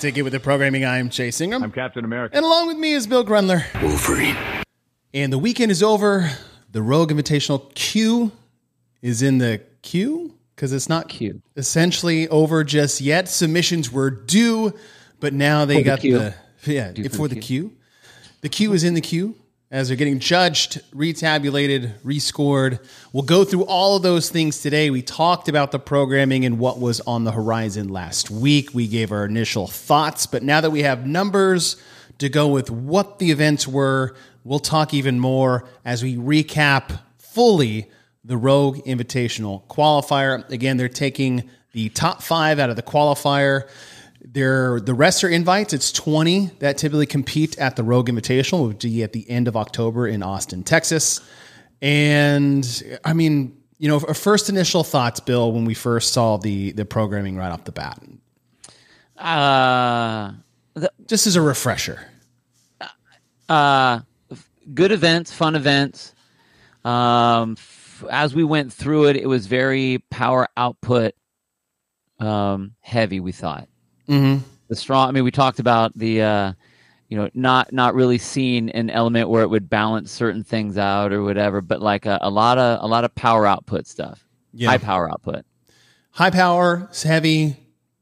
Welcome back to Get With The Programming. I'm Chase Ingram. I'm Captain America. And along with me is Bill Grundler. Wolverine. And the weekend is over. The Rogue Invitational Q is in the queue because it's not Q. essentially over just yet. Submissions were due, but now they For got queue. the yeah Due for, for the the queue. The queue is in the queue as they're getting judged, retabulated, rescored. We'll go through all of those things today. We talked about the programming and what was on the horizon last week. We gave our initial thoughts, but now that we have numbers to go with what the events were, we'll talk even more as we recap fully the Rogue Invitational qualifier. Again, they're taking the top five out of the qualifier. They're, the rest are invites. It's 20 that typically compete at the Rogue Invitational, which will be at the end of October in Austin, Texas. And I mean, you know, first initial thoughts, Bill, when we first saw the the programming right off the bat, Uh, the, just as a refresher. uh, good events, fun events. Um, f- as we went through it, it was very power output um, heavy. We thought Mm-hmm. the strong. I mean, we talked about the uh, you know not not really seeing an element where it would balance certain things out or whatever, but like a, a lot of a lot of power output stuff. Yeah. High power output. High power, heavy,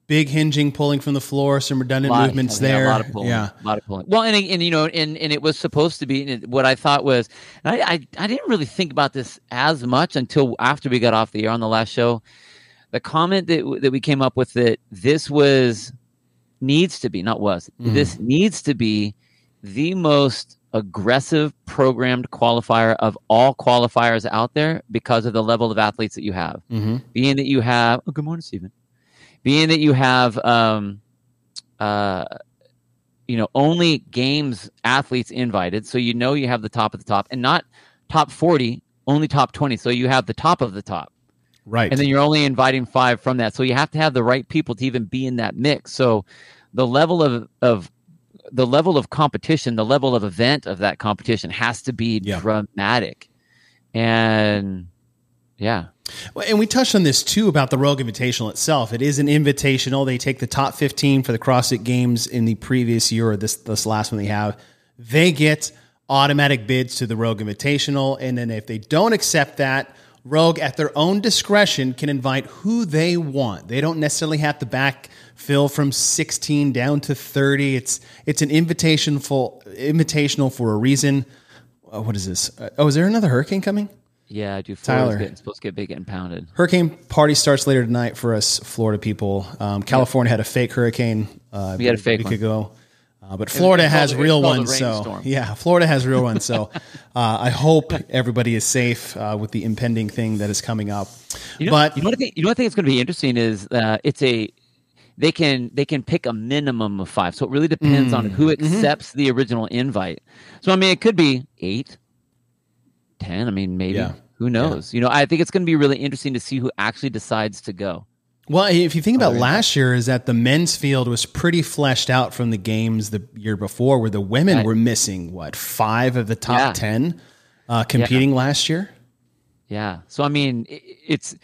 big hinging, pulling from the floor, some redundant lot- movements yeah, there. A lot of pulling. Yeah. A lot of pulling. Well, and and you know, and and it was supposed to be. And it, what I thought was, and I, I I didn't really think about this as much until after we got off the air on the last show. The comment that that we came up with that this was needs to be not was Mhm. this needs to be the most aggressive programmed qualifier of all qualifiers out there because of the level of athletes that you have Mm-hmm. being that you have oh good morning stephen being that you have um uh you know only games athletes invited so you know you have the top of the top and not top 40 only top 20 so you have the top of the top Right. and then you're only inviting five from that so you have to have the right people to even be in that mix so the level of of the level of competition the level of event of that competition has to be Yeah. dramatic and yeah Well, and we touched on this too about the Rogue Invitational itself. It is an invitational. They take the top 15 for the CrossFit Games in the previous year or this this last one they have. They get automatic bids to the Rogue Invitational, and then if they don't accept that, Rogue at their own discretion can invite who they want. They don't necessarily have to backfill from 16 down to 30. It's it's an invitation full invitational for a reason. Uh, what is this? Uh, oh, is there another hurricane coming? Yeah, dude. Tyler. Florida's getting, supposed to get big getting pounded. Hurricane party starts later tonight for us Florida people. Um, California had a fake hurricane. Uh, We had a fake week one. ago, uh, but Florida has real ones. So yeah, Florida has real ones. So uh, I hope everybody is safe uh, with the impending thing that is coming up. You know, but you know what I think? You know what I think is going to be interesting is uh, it's a they can they can pick a minimum of five. So it really depends Mm. on who Mm-hmm. accepts the original invite. So I mean, it could be eight, ten. I mean, maybe Yeah. who knows? You know, I think it's going to be really interesting to see who actually decides to go. Well, if you think about yeah. last year, is that the men's field was pretty fleshed out from the games the year before, where the women Right. were missing what five of the top Yeah. ten uh, competing last year. Yeah. So I mean, it's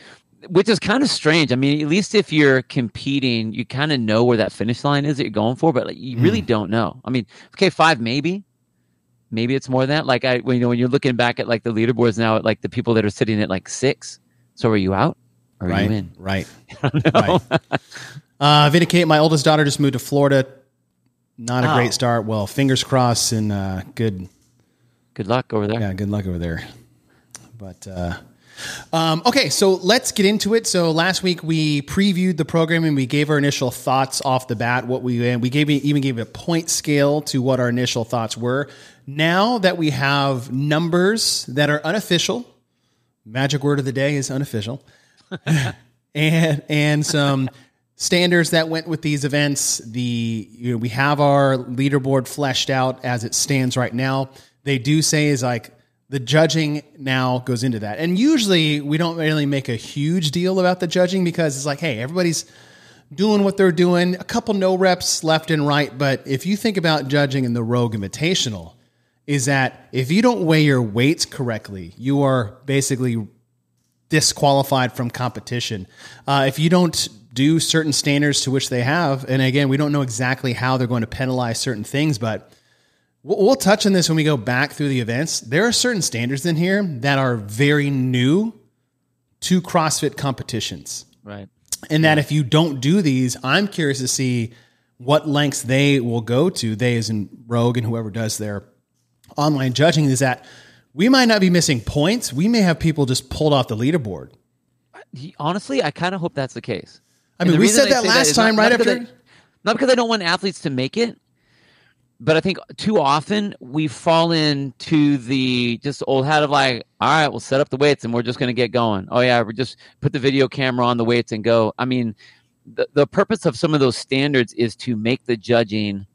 which is kind of strange. I mean, at least if you're competing, you kind of know where that finish line is that you're going for, but like, you really Mm. don't know. I mean, okay, five maybe, maybe it's more than that. Like I, when you know, when you're looking back at like the leaderboards now, at like the people that are sitting at like six. So are you out? Or right, you right. Right. Uh, Vindicate, my oldest daughter just moved to Florida. Not a Oh. great start. Well, fingers crossed and uh, good. Good luck over there. Yeah, good luck over there. But uh, um, okay, so let's get into it. So last week we previewed the program and we gave our initial thoughts off the bat. What we and we gave even gave a point scale to what our initial thoughts were. Now that we have numbers that are unofficial, magic word of the day is unofficial, and and some standards that went with these events. The you know we have our leaderboard fleshed out as it stands right now. They do say is like the judging now goes into that, and usually we don't really make a huge deal about the judging because it's like, hey, everybody's doing what they're doing. A couple no reps left and right, but if you think about judging in the Rogue Invitational, is that if you don't weigh your weights correctly, you are basically disqualified from competition. Uh, if you don't do certain standards to which they have. And again, we don't know exactly how they're going to penalize certain things, but we'll, we'll touch on this when we go back through the events. There are certain standards in here that are very new to CrossFit competitions. Right. And that if you don't do these, I'm curious to see what lengths they will go to, they as in Rogue and whoever does their online judging, is that we might not be missing points. We may have people just pulled off the leaderboard. Honestly, I kind of hope that's the case. I mean, we said that last is time, not- right not because after- I- not because I don't want athletes to make it, but I think too often we fall into the just old hat of like, all right, we'll set up the weights and we're just going to get going. Oh yeah, we just put the video camera on the weights and go. I mean, the the purpose of some of those standards is to make the judging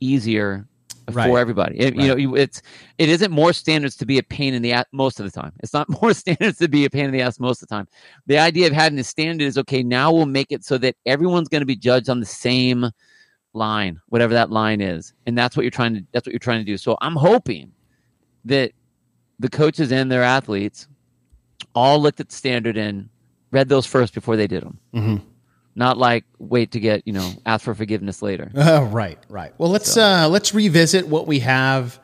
easier Right. for everybody. It, You know, you, it's it isn't more standards to be a pain in the ass most of the time. It's not more standards to be a pain in the ass most of the time. The idea of having a standard is okay. Now we'll make it so that everyone's going to be judged on the same line, whatever that line is, and that's what you're trying to. That's what you're trying to do. So I'm hoping that the coaches and their athletes all looked at the standard and read those first before they did them. Mhm. Not like wait to get you know ask for forgiveness later. Uh, right, right. Well, let's uh, let's revisit what we have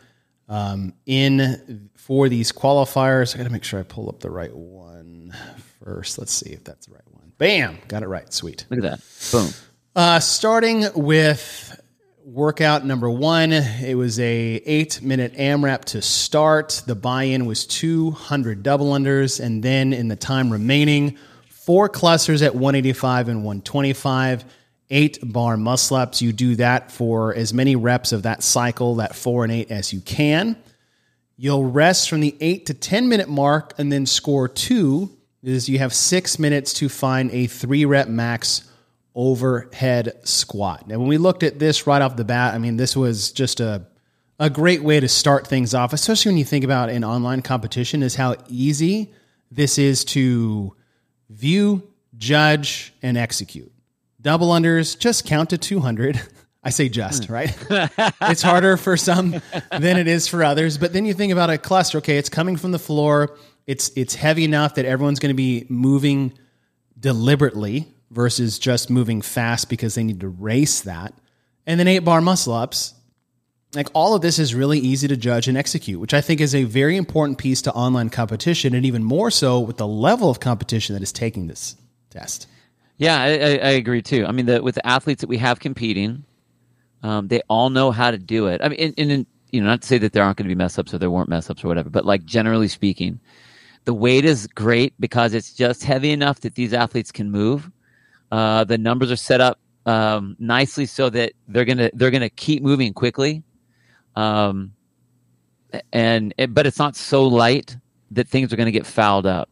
um, in for these qualifiers. I got to make sure I pull up the right one first. Let's see if that's the right one. Bam, got it right. Sweet. Look at that. Boom. Uh, starting with workout number one, it was a eight minute AMRAP to start. The buy-in was 200 double unders, and then in the time remaining, four clusters at 185 and 125, eight bar muscle ups. You do that for as many reps of that cycle, that four and eight, as you can. You'll rest from the eight to 10 minute mark and then score two is you have six minutes to find a three rep max overhead squat. Now, when we looked at this right off the bat, I mean, this was just a, a great way to start things off, especially when you think about an online competition, is how easy this is to view, judge, and execute. Double unders, just count to 200. I say just, hmm. right? it's harder for some than it is for others. But then you think about a cluster, okay, it's coming from the floor. It's it's heavy enough that everyone's going to be moving deliberately versus just moving fast because they need to race that. And then eight bar muscle ups. Like all of this is really easy to judge and execute, which I think is a very important piece to online competition, and even more so with the level of competition that is taking this test. Yeah, I, I, I agree too. I mean, the, with the athletes that we have competing, um, they all know how to do it. I mean, and, and you know, not to say that there aren't going to be mess ups or there weren't mess ups or whatever, but like generally speaking, the weight is great because it's just heavy enough that these athletes can move. Uh, the numbers are set up um, nicely so that they're gonna they're gonna keep moving quickly. Um, and it, but it's not so light that things are going to get fouled up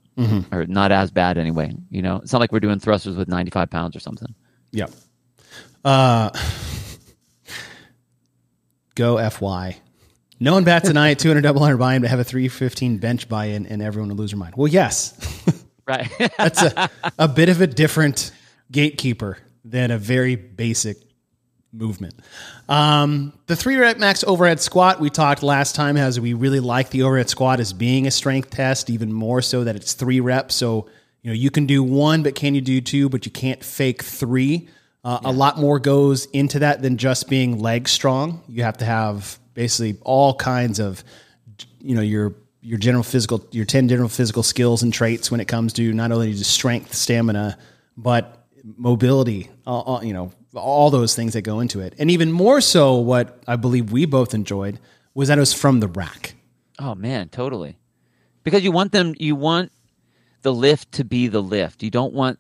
or not as bad anyway. You know, it's not like we're doing thrusters with 95 pounds or something. Yep. Uh, go FY. No one bats an eye at 200 double hundred buy-in, but have a 315 bench buy-in, and everyone will lose their mind. Well, yes, Right. that's a, a bit of a different gatekeeper than a very basic movement. Um, the three rep max overhead squat we talked last time as we really like the overhead squat as being a strength test, even more so that it's three reps. So you know you can do one, but can you do two? But you can't fake three. Uh, A lot more goes into that than just being leg strong. You have to have basically all kinds of you know your your general physical your 10 general physical skills and traits when it comes to not only just strength stamina but mobility all, all- you know all those things that go into it and even more so what i believe we both enjoyed was that it was from the rack oh man, totally. Because you want them, you want the lift to be the lift. You don't want,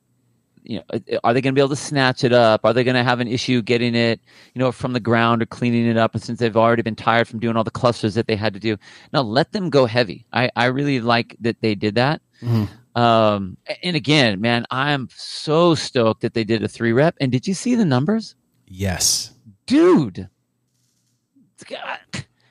you know, are they going to be able to snatch it up? Are they going to have an issue getting it, you know, from the ground or cleaning it up? And since they've already been tired from doing all the clusters that they had to do, now let them go heavy. I, I really like that they did that. Mm-hmm. Um, and again, man, I am so stoked that they did a three rep. And did you see the numbers, yes dude? God,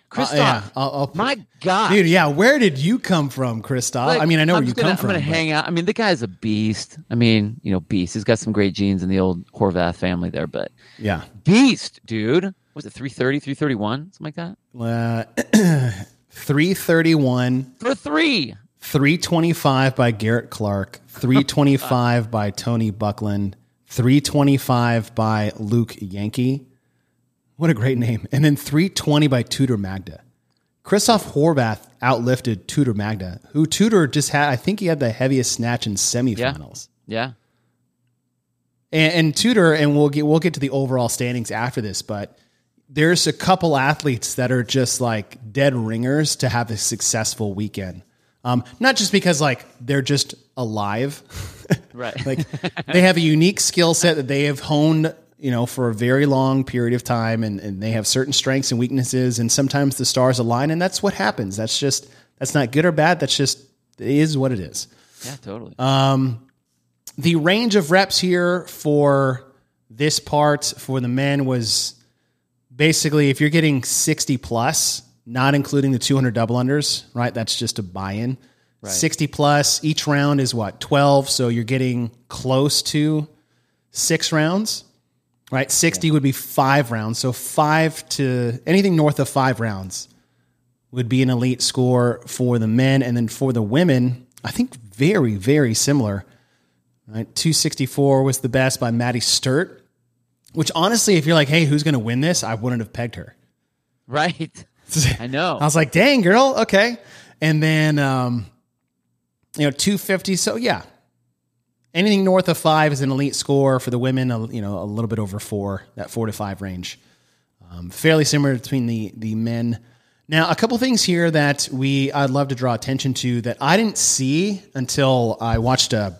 Christoph, Uh, yeah I'll, I'll- my God, dude yeah where did you come from christoph Like, i mean i know I'm where you gonna, come from I'm gonna but- hang out. I mean, the guy's a beast. I mean, you know, beast. He's got some great genes in the old Horvath family there, but yeah beast, dude. Was it 330, 331, something like that? uh, 331 For three. 325 by Garrett Clark, 325 by Tony Buckland, 325 by Luke Yankee. What a great name. And then 320 by Tudor Magda. Christoph Horvath outlifted Tudor Magda, who Tudor just had, I think he had the heaviest snatch in semifinals. Yeah. And, and Tudor, and we'll get we'll get to the overall standings after this, but there's a couple athletes that are just like dead ringers to have a successful weekend. Um, not just because like they're just alive, Right. like they have a unique skill set that they have honed, you know, for a very long period of time, and, and they have certain strengths and weaknesses, and sometimes the stars align, and that's what happens. That's just that's not good or bad. That's just it is what it is. yeah, totally. The range of reps here for this part for the men was basically if you're getting 60 plus, not including the 200 double unders, right? That's just a buy in. 60 plus, each round is what, 12? So you're getting close to six rounds, right? 60 would be five rounds. So five to anything north of five rounds would be an elite score for the men. And then for the women, I think very, very similar. Right? 264 was the best by Maddie Sturt, which honestly, if you're like, hey, who's going to win this? I wouldn't have pegged her. right. I know. I was like, dang, girl, okay. And then, um, you know, 250. So, yeah. Anything north of five is an elite score for the women, you know, a little bit over four, that four to five range. Um, fairly similar between the, the men. Now, a couple things here that we I'd love to draw attention to that I didn't see until I watched a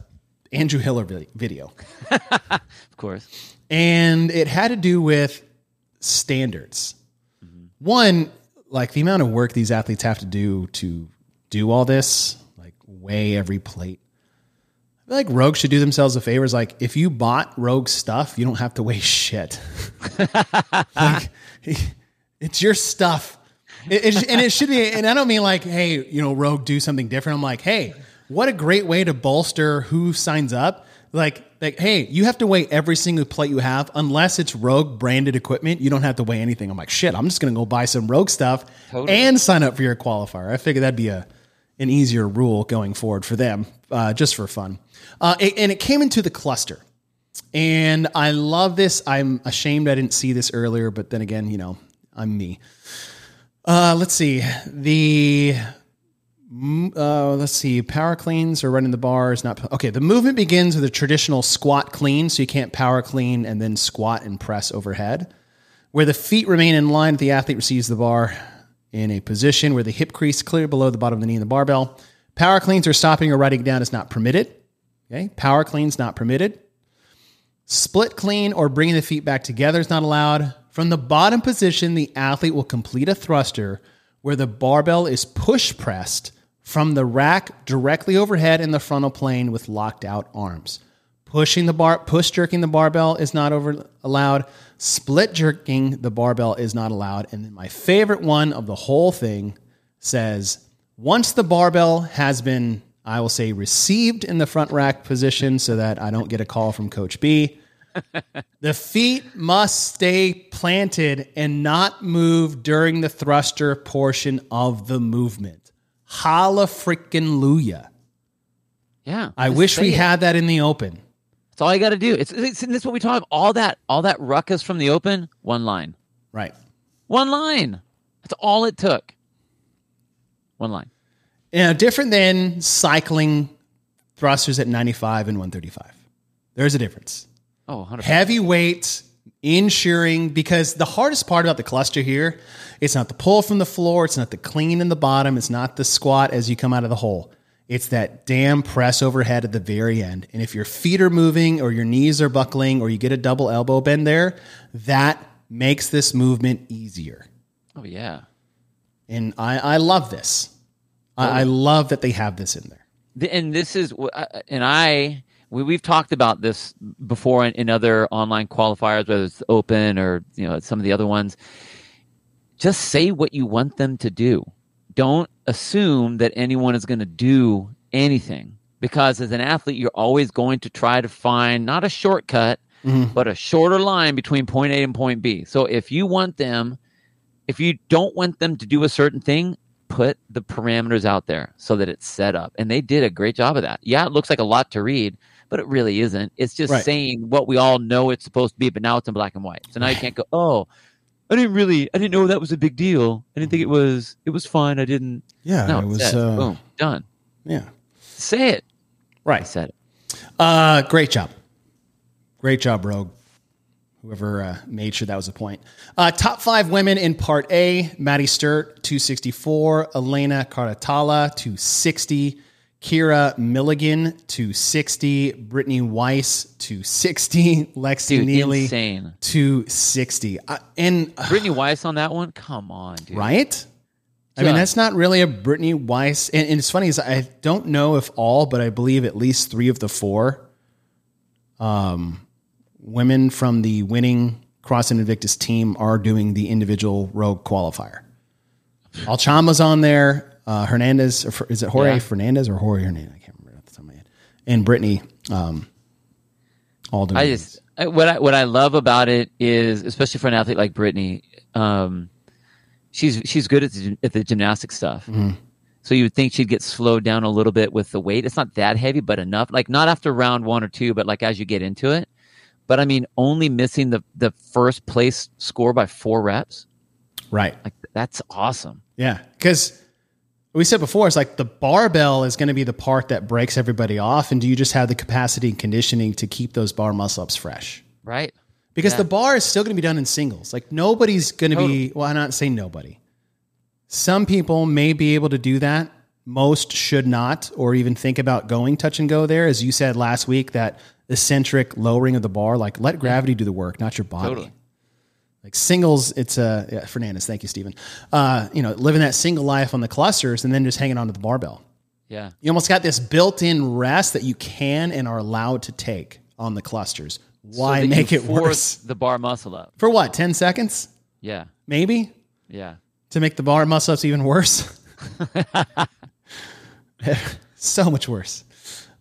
Andrew Hiller video. of course. and it had to do with standards. One, like the amount of work these athletes have to do to do all this, like weigh every plate. I feel like Rogue should do themselves a favor. Is like if you bought Rogue stuff, you don't have to weigh shit. like, it's your stuff. It, it- and it should be, and I don't mean like, hey, you know, Rogue, do something different. I'm like, hey, what a great way to bolster who signs up. Like, like, hey, you have to weigh every single plate you have, unless it's Rogue branded equipment. You don't have to weigh anything. I'm like, shit, I'm just gonna go buy some Rogue stuff Totally. and sign up for your qualifier. I figured that'd be a an easier rule going forward for them, uh, just for fun. Uh, it- and it came into the cluster. And I love this. I'm ashamed I didn't see this earlier, but then again, you know, I'm me. Uh, let's see. The uh, let's see. Power cleans or running the bar is not okay. The movement begins with a traditional squat clean, so you can't power clean and then squat and press overhead. Where the feet remain in line, the athlete receives the bar in a position where the hip crease clear below the bottom of the knee in the barbell. Power cleans or stopping or writing down is not permitted. Okay, power cleans not permitted. Split clean or bringing the feet back together is not allowed. From the bottom position, the athlete will complete a thruster where the barbell is push pressed from the rack directly overhead in the frontal plane with locked out arms. Pushing the bar, push jerking the barbell is not over allowed. Split jerking the barbell is not allowed. And then my favorite one of the whole thing says once the barbell has been, I will say, received in the front rack position so that I don't get a call from Coach B. the feet must stay planted and not move during the thruster portion of the movement. Holla frickin' Luya. Yeah. I wish we it. had that in the open. That's all you got to do. It's, it's is what we talk. about. All that all that ruckus from the open. One line. Right. One line. That's all it took. One line. You know, different than cycling thrusters at 95 and 135. There's a difference. Oh, 100 Heavy weight, ensuring, because the hardest part about the cluster here, it's not the pull from the floor, it's not the clean in the bottom, it's not the squat as you come out of the hole. It's that damn press overhead at the very end. And if your feet are moving or your knees are buckling or you get a double elbow bend there, that makes this movement easier. Oh yeah. And I, I love this. I, I oh. love that they have this in there. And this is uh, and i we, we've talked about this before in, in other online qualifiers whether it's open or you know some of the other ones just say what you want them to do don't assume that anyone is going to do anything because as an athlete you're always going to try to find not a shortcut mm-hmm. but a shorter line between point a and point b so if you want them if you don't want them to do a certain thing, put the parameters out there so that it's set up. And they did a great job of that. Yeah, it looks like a lot to read, but it really isn't. It's just Right. saying what we all know it's supposed to be, but now it's in black and white. So now you can't go, oh, I didn't really, I didn't know that was a big deal. I didn't think it was. It was fine. I didn't. Yeah, No, it was. said. Uh, boom, done. yeah, Say it. I right. said it. Uh, great job, great job, Rogue. Whoever uh, made sure that was a point. Uh, top five women in Part A: Maddie Sturt, two sixty four; Elena Carratala, two sixty; Kira Milligan, two sixty; Brittany Weiss, two sixty; Lexi Dude, Neely, insane. two sixty. Uh, and uh, Brittany Weiss on that one. Come on, dude. right? I mean, that's not really a Brittany Weiss. And, and it's funny is I don't know if all, but I believe at least three of the four um, women from the winning Cross and Invictus team are doing the individual rogue qualifier. Alchama's on there. Uh, Hernandez, or is it Jorge Yeah. Fernandez or Jorge Hernandez? I can't remember off the top of my head. And Brittany, um, all doing I just I, what I what I love about it is, especially for an athlete like Brittany, um, she's she's good at the, at the gymnastic stuff. Mm-hmm. So you would think she'd get slowed down a little bit with the weight. It's not that heavy, but enough. Like not after round one or two, but like as you get into it. But I mean, only missing the the first place score by four reps. right. Like that's awesome. Yeah, because we said before, it's like the barbell is going to be the part that breaks everybody off, and do you just have the capacity and conditioning to keep those bar muscle ups fresh? Right? Because Yeah. the bar is still going to be done in singles. Like nobody's going to be. Well, I'm not saying nobody. Some people may be able to do that. Most should not, or even think about going touch and go there. As you said last week, that eccentric lowering of the bar, like let gravity do the work, not your body. Totally. Like singles, it's a yeah, Fernandez. Thank you, Stephen. Uh, you know, living that single life on the clusters and then just hanging onto the barbell. Yeah. You almost got this built-in rest that you can and are allowed to take on the clusters. Why So make it force worse? The bar muscle up. For what? Ten seconds, Yeah. maybe, Yeah. to make the bar muscle ups even worse. so much worse.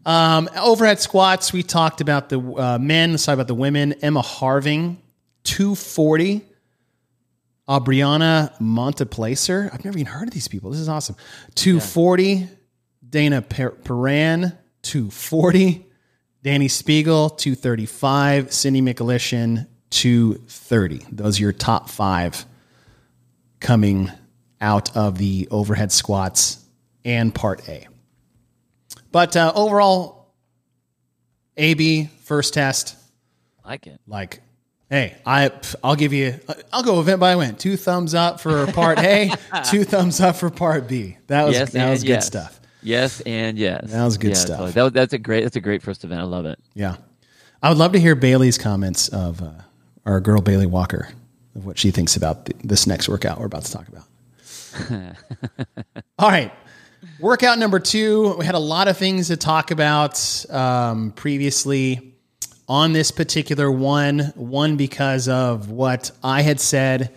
Um, overhead squats. We talked about the uh, men. Let's talk about the women. Emma Harving, two forty. Aubriana Monteplacer. I've never even heard of these people. This is awesome. 240. Dana per- Peran, 240. Dani Speegle, 235. Cindy Mikulishin, 230. Those are your top five coming out of the overhead squats and part A. But uh, overall, AB, first test, Like it. like hey i i'll give you i'll go event by event two thumbs up for part a two thumbs up for part b that was yes, that was good yes. stuff Yes, and yes. That was good Yeah, stuff. totally. That was- that's a great. That's a great first event. I love it. yeah i would love to hear bailey's comments of uh, our girl bailey walker of what she thinks about th- this next workout we're about to talk about all right workout number two we had a lot of things to talk about um, previously on this particular one one because of what i had said.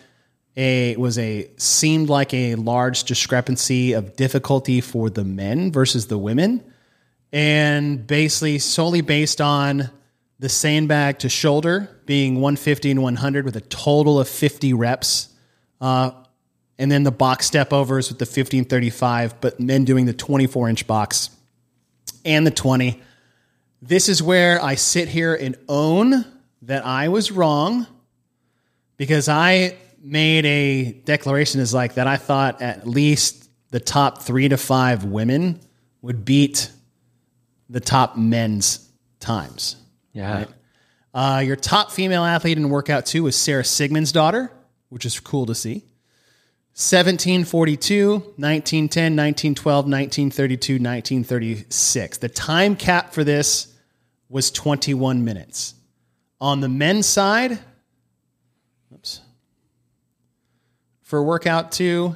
A was a seemed like a large discrepancy of difficulty for the men versus the women. And basically solely based on the sandbag to shoulder being 150 and 100 with a total of 50 reps uh, and then the box step overs with the 1535, but men doing the 24 inch box and the 20 this is where i sit here and own that i was wrong because I made a declaration as like that I thought at least the top three to five women would beat the top men's times. Yeah. Uh, your top female athlete in workout two was Sara Sigmundsdottir, which is cool to see. 1742, 1910, 1912, 1932, 1936. The time cap for this was 21 minutes. On the men's side, oops. For workout two,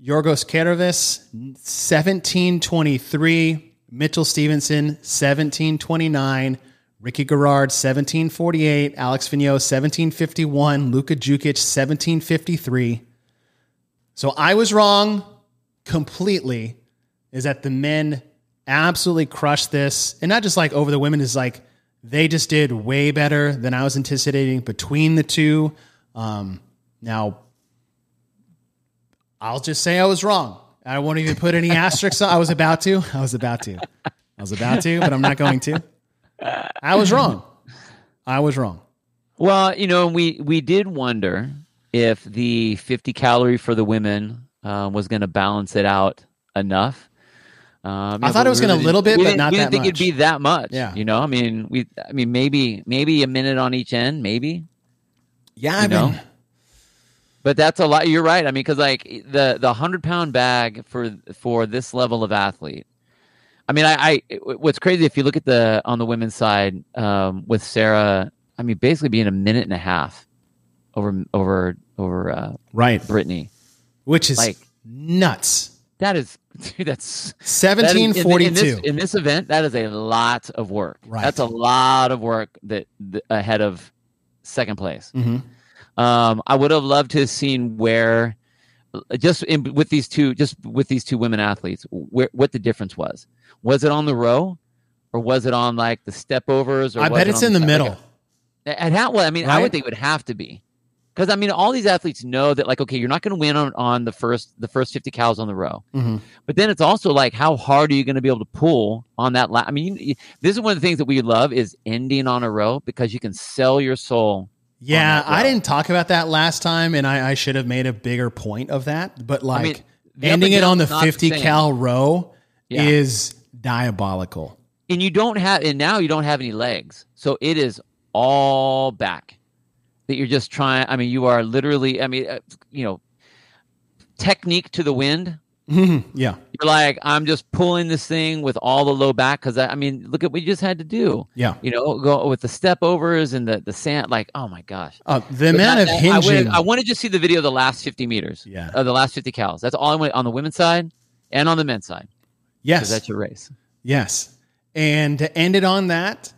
Yorgos Karavis, 1723. Mitchell Stevenson, 1729. Ricky Garrard, 1748. Alex Vigneault, 1751. Luka Jukic, 1753. So I was wrong completely, is that the men absolutely crushed this. And not just like over the women, is like they just did way better than I was anticipating between the two. Um, now, I'll just say I was wrong. I won't even put any asterisks. I was about to. I was about to. I was about to, but I'm not going to. I was wrong. I was wrong. Well, you know, we we did wonder if the 50 calorie for the women uh, was going to balance it out enough. Um, I thought it was going to a little bit, but not we didn't think much. it'd be that much. Yeah. you know, I mean, we, I mean, maybe maybe a minute on each end, maybe. Yeah, I You know? mean, But that's a lot. You're right. I mean, because like the the hundred pound bag for for this level of athlete. I mean, I, I what's crazy if you look at the on the women's side um, with Sarah. I mean, basically being a minute and a half over over over uh, right. Brittany. Which is Like- nuts. That is, dude, that's that is- in- in, 1742. this, in this event. That is a lot of work. Right. That's a lot of work that, that ahead of second place. Mhm. Um, I would have loved to have seen where, just in, with these two, just with these two women athletes, where what the difference was. Was it on the row, or was it on like the step overs? Or I bet it's in the like middle. a- At how? Well, I mean, I would think it would have to be, because I mean, all these athletes know that like, okay, you're not going to win on, on the first the first fifty cows on the row, Mhm. but then it's also like, how hard are you going to be able to pull on that? La- I mean, you, you- this is one of the things that we love is ending on a row because you can sell your soul. Yeah, I didn't talk about that last time, and I, I should have made a bigger point of that. But like mean, ending it on the down's not the 50 same. cal row Yeah. is diabolical. and you don't have and now you don't have any legs so it is all back that you're just trying i mean you are literally i mean uh, you know technique to the wind Mhm. Yeah, you're like i'm just pulling this thing with all the low back because I, I mean look at what you just had to do yeah. you know go with the step overs and the the sand like oh my gosh Uh, the amount of that- I, I want to just see the video of the last 50 meters Yeah. of the last 50 cows that's all i want on the women's side and on the men's side yes, that's your race yes. And to end it on that,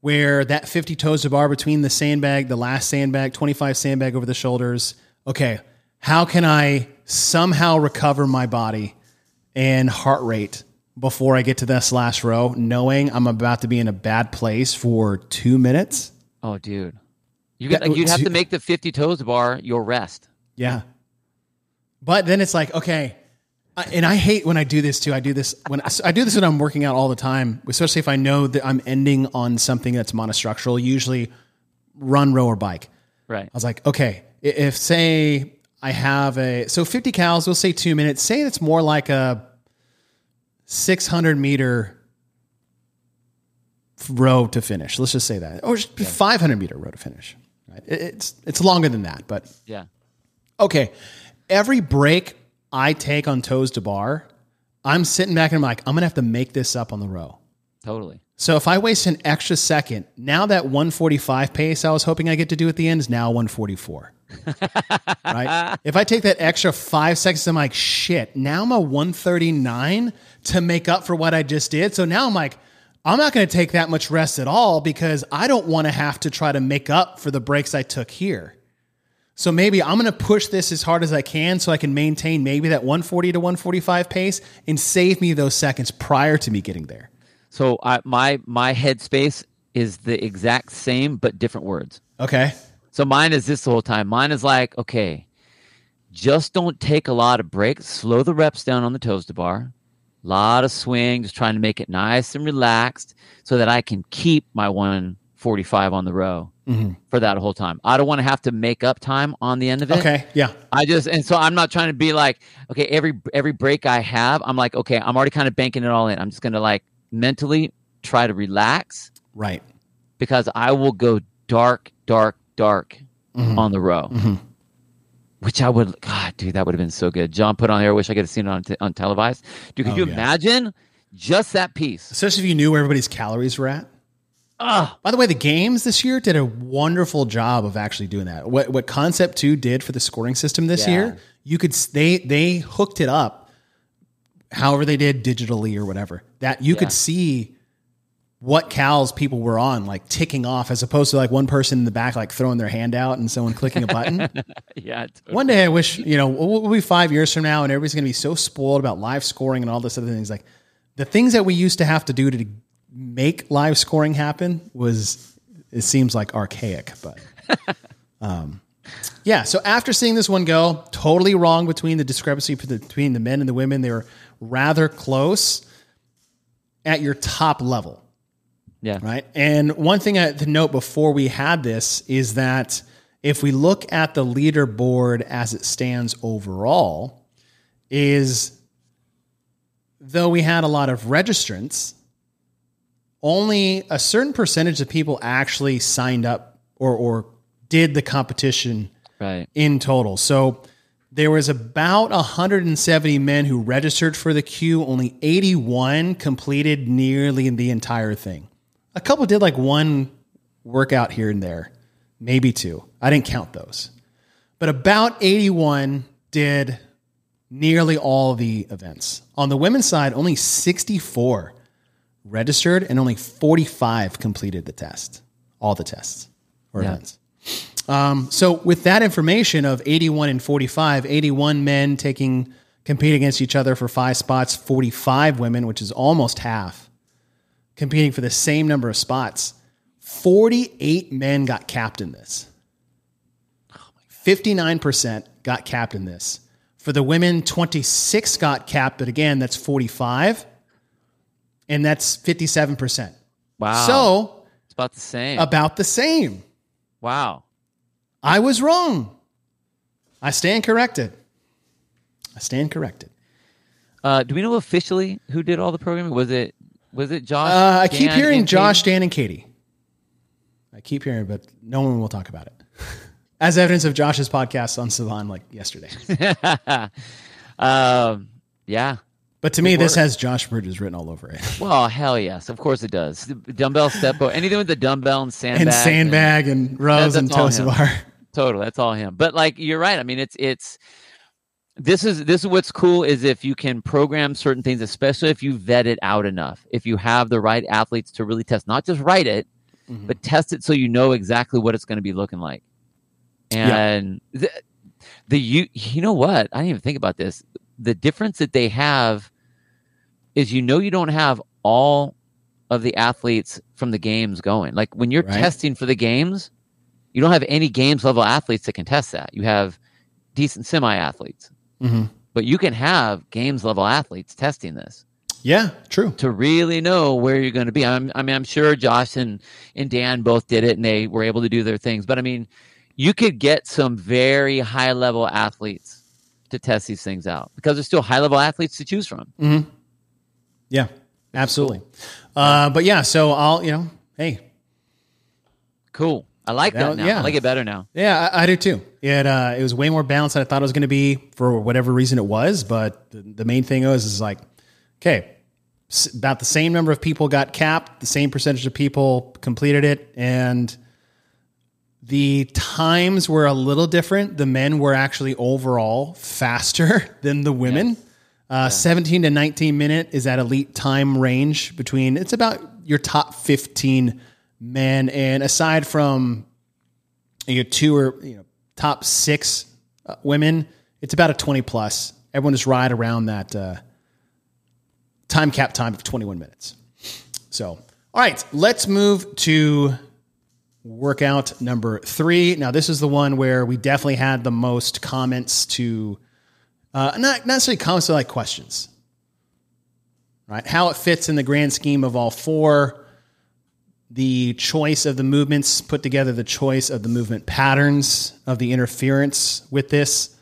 where that 50 toes to bar between the sandbag, the last sandbag, 25 sandbag over the shoulders. Okay, how can I somehow recover my body and heart rate before I get to this last row, knowing I'm about to be in a bad place for two minutes? oh dude you you'd have to- make the 50 toes of bar your rest Yeah. But then it's like, okay, and I hate when I do this too. I do this when I do this when I'm working out all the time, especially if I know that I'm ending on something that's monostructural, usually run, row, or bike. right I was like, okay, if say I have a so 50 cows, we'll say two minutes. Say it's more like a 600 meter row to finish. Let's just say that, or just 500 meter row to finish. Right? It's it's longer than that, but yeah okay, every break I take on toes to bar, I'm sitting back and I'm like, I'm gonna have to make this up on the row. totally So if I waste an extra second, now that 145 pace I was hoping I get to do at the end is now 144. right? If I take that extra five seconds, I'm like, shit, now I'm a 139 to make up for what I just did. So now I'm like, I'm not going to take that much rest at all because I don't want to have to try to make up for the breaks I took here. So maybe I'm going to push this as hard as I can so I can maintain maybe that 140 to 145 pace and save me those seconds prior to me getting there. So I, my my headspace is the exact same but different words. Okay. So mine is this the whole time. Mine is like, okay, just don't take a lot of breaks. Slow the reps down on the toes to bar. A lot of swing, just trying to make it nice and relaxed so that I can keep my 145 on the row Mm-hmm. for that whole time. I don't want to have to make up time on the end of it. Okay. Yeah. I just and so I'm not trying to be like, okay, every every break I have, I'm like, okay, I'm already kind of banking it all in. I'm just gonna like mentally try to relax Right. because I will go dark, dark, dark Mm-hmm. on the row. Which I would, God, dude, that would have been so good. John put on there. I wish I could have seen it on, t- on televised. Dude, could Oh, you yeah. imagine just that piece? Especially if you knew where everybody's calories were at. Ah, By the way, the games this year did a wonderful job of actually doing that. What what Concept Two did for the scoring system this Yeah. year, you could they they hooked it up, however they did digitally or whatever. That you Yeah. could see what cows people were on, like ticking off, as opposed to like one person in the back like throwing their hand out and someone clicking a button. yeah. totally. One day I wish, you know, we'll we'll be five years from now and everybody's going to be so spoiled about live scoring and all this other things. Like the things that we used to have to do to make live scoring happen was, it seems like archaic, but, um, yeah. So after seeing this one go, totally wrong between the discrepancy between the men and the women. They were rather close. at your top level. Yeah. Right. And one thing I, to note before we had this is that if we look at the leaderboard as it stands overall, is though we had a lot of registrants, only a certain percentage of people actually signed up or, or did the competition Right. in total. So there was about 170 men who registered for the queue. Only 81 completed nearly the entire thing. A couple did like one workout here and there, maybe two. I didn't count those. But about 81 did nearly all the events. On the women's side, only 64 registered and only 45 completed the test, all the tests or Yeah. events. Um, so with that information of 81 and 45, 81 men taking compete against each other for five spots, 45 women, which is almost half, competing for the same number of spots. 48 men got capped in this. 59% got capped in this. For the women, 26 got capped, but again, that's 45. And that's 57%. Wow. So it's about the same. about the same. wow. I was wrong. I stand corrected. I stand corrected. Uh, do we know officially who did all the programming? Was it was it Josh? Uh, I keep hearing Josh, Katie? Dan, and Katie. I keep hearing, but no one will talk about it. As evidence of Josh's podcast on Sevan like yesterday. um, yeah. But to me, this has Josh Bridges written all over it. Well, hell yes, of course it does. The Dumbbell step up, anything with the dumbbell and sandbag, and Sandbag and Rose That- and that's all him. Total, that's all him. But like you're right. I mean, it's it's this is this is what's cool is if you can program certain things, especially if you vet it out enough. If you have the right athletes to really test, not just write it, Mhm. but test it so you know exactly what it's going to be looking like. And the, the you you know what? I didn't even think about this. The difference that they have is you know you don't have all of the athletes from the games going. Like when you're Right. testing for the games, you don't have any games level athletes that can test that. You have decent semi athletes, Mhm. but you can have games level athletes testing this Yeah, true. to really know where you're going to be. I'm, I mean, I'm sure Josh and, and Dan both did it and they were able to do their things. But I mean, you could get some very high level athletes to test these things out because there's still high level athletes to choose from. Yeah, absolutely. Uh, but yeah, so I'll, you know, hey, Cool. I like that That- now. yeah. I like it better now. Yeah, I, I do too. It uh, it was way more balanced than I thought it was going to be for whatever reason it was. But the, the main thing was is like, okay, s- about the same number of people got capped, the same percentage of people completed it, and the times were a little different. The men were actually overall faster than the women. Uh, 17 to 19 minute is that elite time range between it's about your top 15 men and aside from your two or you know, top six uh, women, it's about a 20 plus. Everyone is right around that uh, time cap time of 21 minutes. So, all right, let's move to workout number three. Now, this is the one where we definitely had the most comments to, uh, not, not necessarily comments, but like questions, right? How it fits in the grand scheme of all four the choice of the movements, put together the choice of the movement patterns of the interference with this.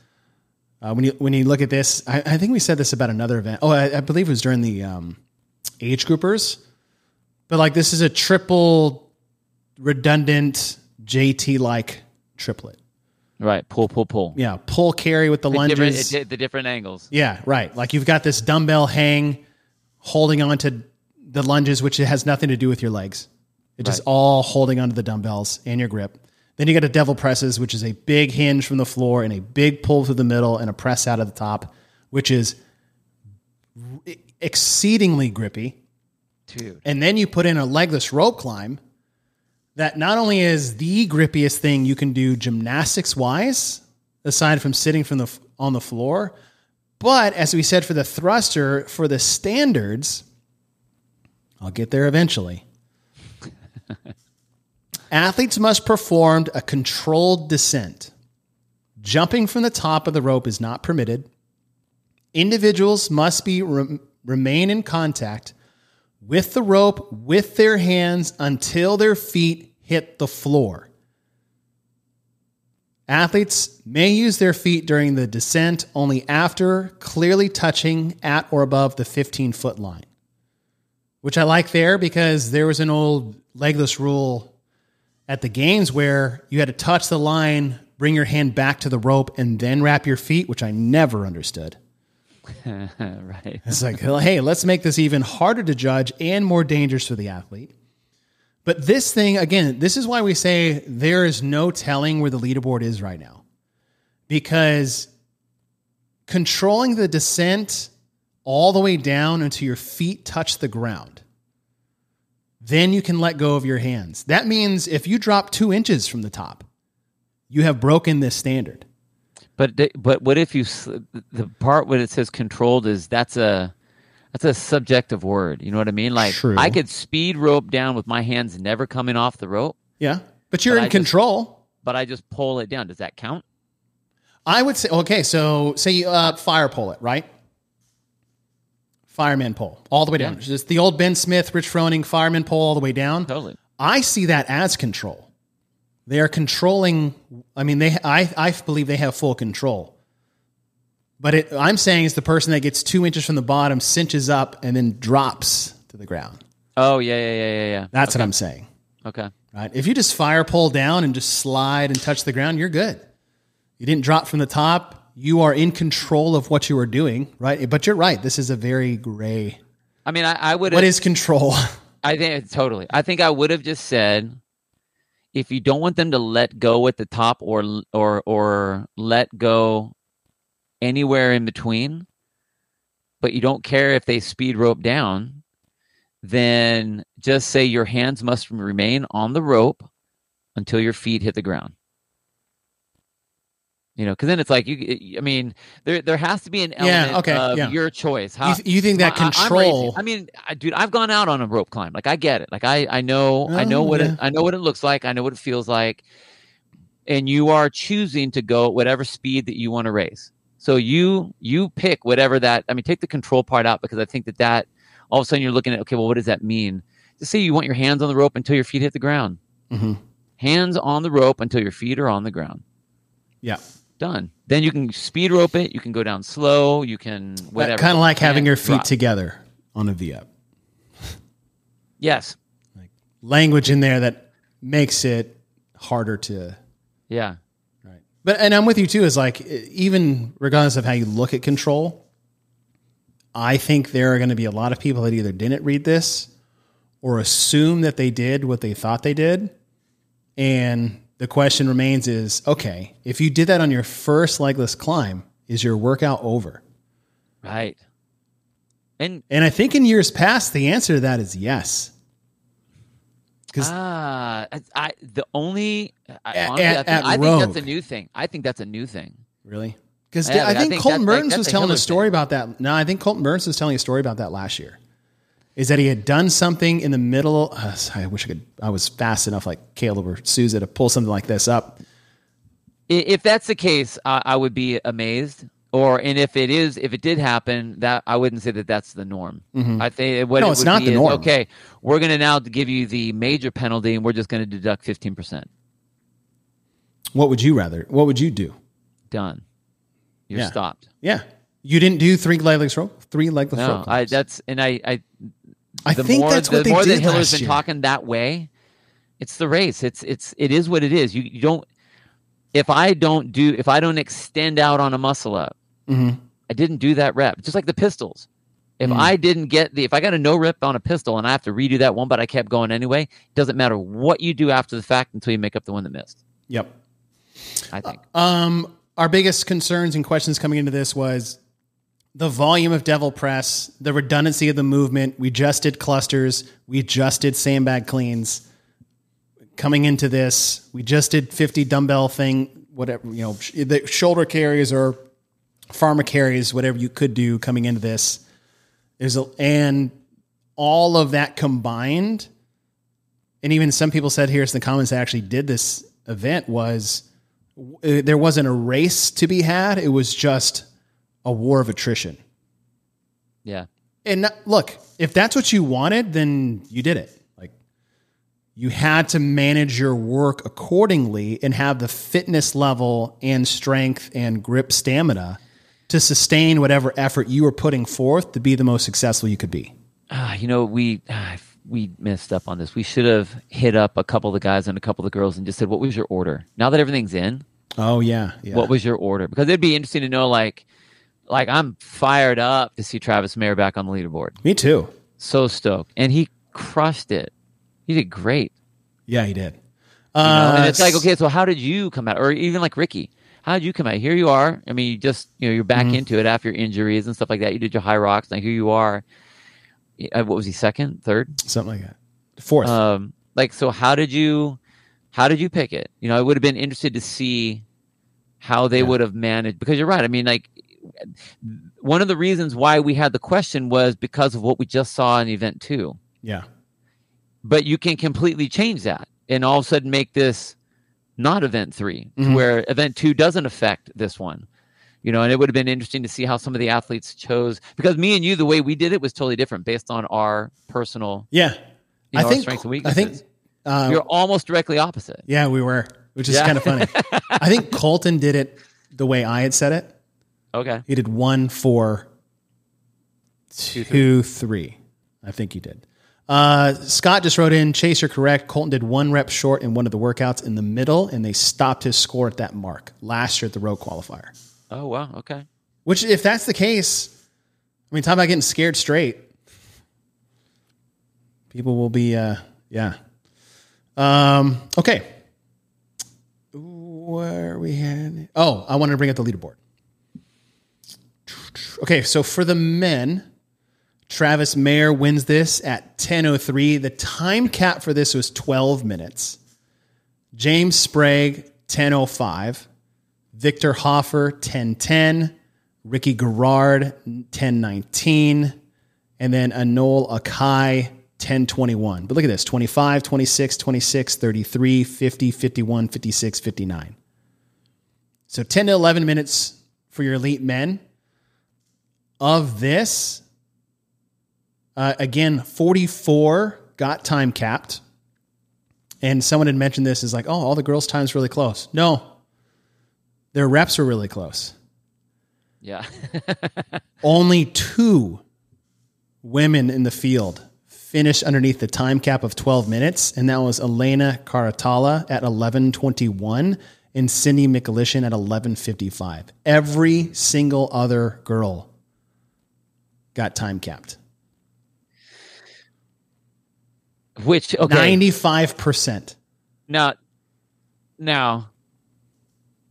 Uh, when you when you look at this, I, I think we said this about another event. Oh, I, I believe it was during the um, age groupers. But like this is a triple redundant JT like triplet. Right. Pull, pull, pull. Yeah, pull carry with the, The different, lunges. it- the different angles. Yeah, right. Like you've got this dumbbell hang holding on to the lunges, which has nothing to do with your legs. It's just all holding onto the dumbbells and your grip. Then you got a devil presses, which is a big hinge from the floor and a big pull through the middle and a press out of the top, which is exceedingly grippy. Dude. And then you put in a legless rope climb that not only is the grippiest thing you can do gymnastics wise, aside from sitting from the f- on the floor, but as we said for the thruster, for the standards, I'll get there eventually. Athletes must perform a controlled descent. Jumping from the top of the rope is not permitted. Individuals must be rem- remain in contact with the rope with their hands until their feet hit the floor. Athletes may use their feet during the descent only after clearly touching at or above the 15 foot line, which I like there because there was an old legless rule at the games where you had to touch the line, bring your hand back to the rope, and then wrap your feet, which I never understood. right. It's like, hey, let's make this even harder to judge and more dangerous for the athlete. But this thing, again, this is why we say there is no telling where the leaderboard is right now. Because controlling the descent all the way down until your feet touch the ground, then you can let go of your hands. That means if you drop two inches from the top, you have broken this standard. But but what if you the part where it says controlled is that's a that's a subjective word. You know what I mean? Like True. I could speed rope down with my hands never coming off the rope, Yeah. But you're But in I just- control. but I just pull it down. Does that count? I would say okay. So say you uh, fire pull it right. Fireman pole all the way down. Yeah. Just the old Ben Smith, Rich Froning fireman pole all the way down. Totally. I see that as control. They are controlling. I mean, they. I I believe they have full control. But it, I'm saying is the person that gets two inches from the bottom, cinches up, and then drops to the ground. Oh yeah yeah yeah yeah yeah. That's what I'm saying. Okay. Right? If you just fire pull down and just slide and touch the ground, you're good. You didn't drop from the top. You are in control of what you are doing, right? But you're right. This is a very gray. I mean, I, I would. What is control? I think totally. I think I would have just said, if you don't want them to let go at the top or or or let go anywhere in between, but you don't care if they speed rope down, then just say your hands must remain on the rope until your feet hit the ground. You know, because then it's like you. I mean, there there has to be an Yeah, element okay, of yeah. your choice. you, How, th- you think that I- control? racing. I, mean, I, dude, I've gone out on a rope climb. Like I get it. Like I, I know, I know Oh, what yeah. it, I know what it looks like. I know what it feels like. And you are choosing to go at whatever speed that you want to race. So you, you pick whatever that. I mean, take the control part out because I think that that all of a sudden you're looking at okay, well, what does that mean? Just say you want your hands on the rope until your feet hit the ground. Mhm. Hands on the rope until your feet are on the ground. Yeah, Done. Then you can speed rope it. You can go down slow. You can whatever. kind of like having your feet drop. together on a V up. Yes. Language in there that makes it harder to. Yeah. But and I'm with you too. Is like even regardless of how you look at control, I think there are going to be a lot of people that either didn't read this or assume that they did what they thought they did, and the question remains: is okay if you did that on your first legless climb, is your workout over? Right. And And I think in years past, the answer to that is yes. Because ah, I, I the only I, At- honestly, I think, at I think that's a new thing. I think that's a new thing. Really? Because Yeah, I, I think, think Colton that- like, Burns was a telling a story thing. about that. No, I think Colton Burns was telling a story about that last year. Is that he had done something in the middle? Uh, I wish I could. I was fast enough, like Caleb or Souza, to pull something like this up. If that's the case, I, I would be amazed. Or and if it is, if it did happen, that I wouldn't say that that's the norm. I think what Mm-hmm. No, it it's would not be the is, norm. Okay, we're going to now give you the major penalty, and we're just going to deduct fifteen percent. What would you rather? What would you do? Done. You're Yeah. stopped. Yeah, you didn't do three legless rope, three legless No, rope. I, that's and I, I I think more, that's the what they more did that Hiller's been year. talking that way, it's the race. It's it's it is what it is. You, you don't. If I don't do, if I don't extend out on a muscle up, Mhm. I didn't do that rep. Just like the pistols. If Mm. I didn't get the, if I got a no rip on a pistol and I have to redo that one, but I kept going anyway, it doesn't matter what you do after the fact until you make up the one that missed. Yep. I think. Um, our biggest concerns and questions coming into this was the volume of devil press, the redundancy of the movement. We just did clusters. We just did sandbag cleans. Coming into this, we just did 50 dumbbell thing, whatever, you know, sh- the shoulder carries or farmer carries, whatever you could do coming into this. There's a, and all of that combined, and even some people said here in the comments that actually did this event was uh, there wasn't a race to be had. It was just a war of attrition. Yeah. And not- look, if that's what you wanted, then you did it. You had to manage your work accordingly and have the fitness level and strength and grip stamina to sustain whatever effort you were putting forth to be the most successful you could be. Ah, you know, we ah, we messed up on this. We should have hit up a couple of the guys and a couple of the girls and just said, "What was your order?" Now that everything's in, Oh yeah, yeah. what was your order? Because it'd be interesting to know, like, like I'm fired up to see Travis Mayer back on the leaderboard. Me too. So stoked, and he crushed it. He did great. Yeah, he did. You know? Uh, and it's like, okay, so how did you come out? Or even like Ricky, how did you come out? Here you are. I mean, you just you know you're back Mm-hmm. into it after your injuries and stuff like that. You did your Hyrox. Now here you are. Uh, What was he? Second, third? something like that. Fourth. Um, like, so how did you, how did you pick it? You know, I would have been interested to see how they Yeah. would have managed because you're right. I mean, like, one of the reasons why we had the question was because of what we just saw in event two. yeah. But you can completely change that and all of a sudden make this not event 3 to Mhm. where event two doesn't affect this one. You know, and it would have been interesting to see how some of the athletes chose because me and you, the way we did it was totally different based on our personal, Yeah. you I know, think our strengths and weaknesses. I think uh, You're almost directly opposite. yeah, we were, which is Yeah. kind of funny. I think Colton did it the way I had said it. Okay. He did one, four, two, three. I think he did. Uh, Scott just wrote in, Chase, you're correct. Colton did one rep short in one of the workouts in the middle, and they stopped his score at that mark last year at the Rogue qualifier. Oh wow. Okay. Which, if that's the case, I mean, talk about getting scared straight. People will be, uh, yeah. Um, okay. Where are we had? Oh, I wanted to bring up the leaderboard. Okay, so for the men, Travis Mayer wins this at 10:03. The time cap for this was 12 minutes. James Sprague 10:05. Victor Hoffer 1010, Ricky Garard 1019, and then Anol Akai 1021. But look at this 25, 26, 26, 33, 50, 51, 56, 59. So 10 to 11 minutes for your elite men. Of this, uh, again, 44 got time capped. And someone had mentioned this is like, oh, all the girls' time's really close. No, their reps were really close. Yeah. Only two women in the field finished underneath the time cap of 12 minutes, and that was Elena Carratala at 11:21 and Sydney Michalyshen at 11:55. Every single other girl got time capped. Which okay. 95%. Now, now,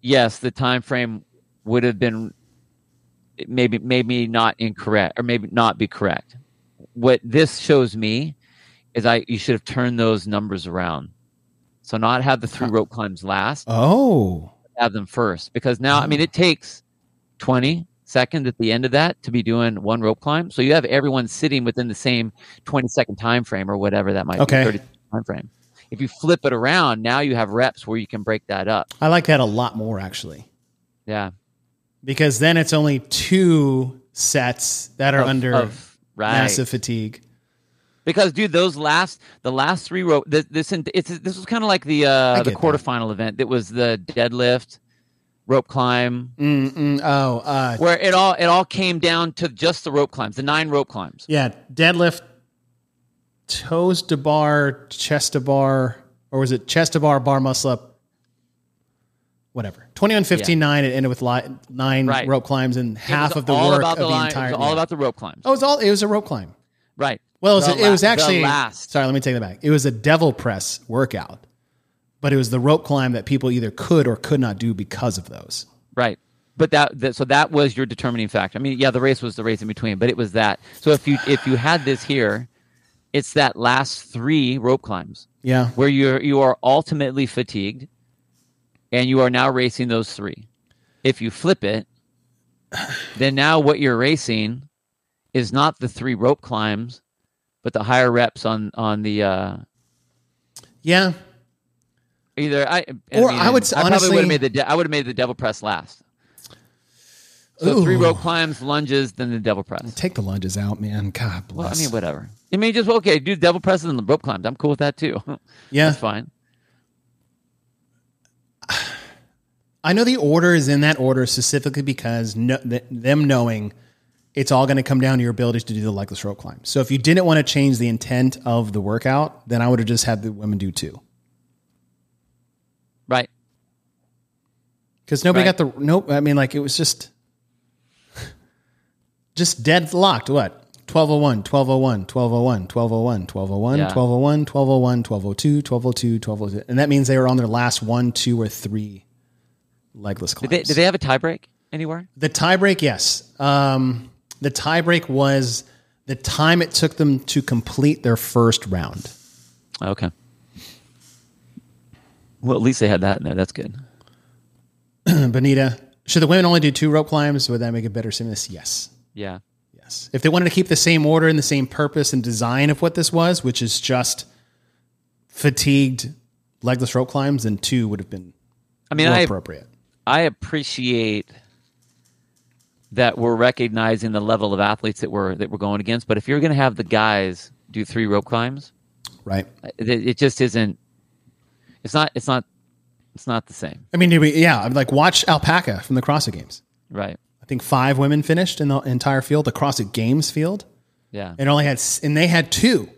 yes, the time frame would have been maybe maybe not incorrect or maybe not be correct. What this shows me is I you should have turned those numbers around. So not have the three rope climbs last, Oh. have them first because now I mean it takes 20 seconds at the end of that to be doing one rope climb. So you have everyone sitting within the same 20 second time frame or whatever that might Okay. be 30 time frame. If you flip it around, now you have reps where you can break that up. I like that a lot more actually. Yeah. Because then it's only two sets that are Of- under of- right. massive fatigue. Because dude, those last the last three rope this this, it's this was kind of like the uh the get that. quarterfinal event. It was the deadlift, rope climb, Mm-mm. Oh, uh, where it all it all came down to just the rope climbs, the nine rope climbs. yeah, deadlift, toes to bar, chest to bar, or was it chest to bar, bar muscle up? Whatever. 21, 15, 9, it ended with li- nine Right. rope climbs and half of the work about of the the, line, entire. It was all yeah. about the rope climbs. Oh, it was all. It was a rope climb. Right. Well, it was, The it was actually last. Sorry, let me take that back. It was a devil press workout, but it was the rope climb that people either could or could not do because of those. Right. But that, that so that was your determining factor. I mean, yeah, the race was the race in between, but it was that. So if you if you had this here, it's that last three rope climbs Yeah. where you're you are ultimately fatigued, and you are now racing those three. If you flip it, then now what you're racing is not the three rope climbs, but the higher reps on on the uh, Yeah. Either I Or I would I probably would have made the de- I would have made the devil press last. So three Ooh. rope climbs, lunges, then the devil press. Take the lunges out, man. God bless. Well, I mean, whatever. I mean, just okay, do devil presses and the rope climbs. I'm cool with that too. yeah, That's fine. I know the order is in that order specifically because no, th- them knowing it's all going to come down to your ability to do the legless rope climb. So if you didn't want to change the intent of the workout, then I would have just had the women do two. Right. Because nobody Right. got the nope. I mean, like it was just just dead locked. What? 1201, 1201, 1201, 1201, 1201, Yeah. 1201, 1201, 1202, 1202, 1202. And that means they were on their last one, two, or three legless Did climbs. they, did they have a tiebreak anywhere? The tiebreak, yes. Um, the tiebreak was the time it took them to complete their first round. Okay. Well, at least they had that in there. That's good. Bonita, should the women only do two rope climbs? Would that make it better seamless? Yes. Yeah. Yes. If they wanted to keep the same order and the same purpose and design of what this was, which is just fatigued legless rope climbs, then two would have been I mean, more I appropriate. I appreciate that we're recognizing the level of athletes that we're that we're going against. But if you're going to have the guys do three rope climbs, Right. it, it just isn't. It's not. It's not. It's not the same. I mean, we, yeah, I'm like watch Alpaca from the CrossFit Games. Right. I think five women finished in the entire field, the CrossFit Games field. Yeah. and only had and they had two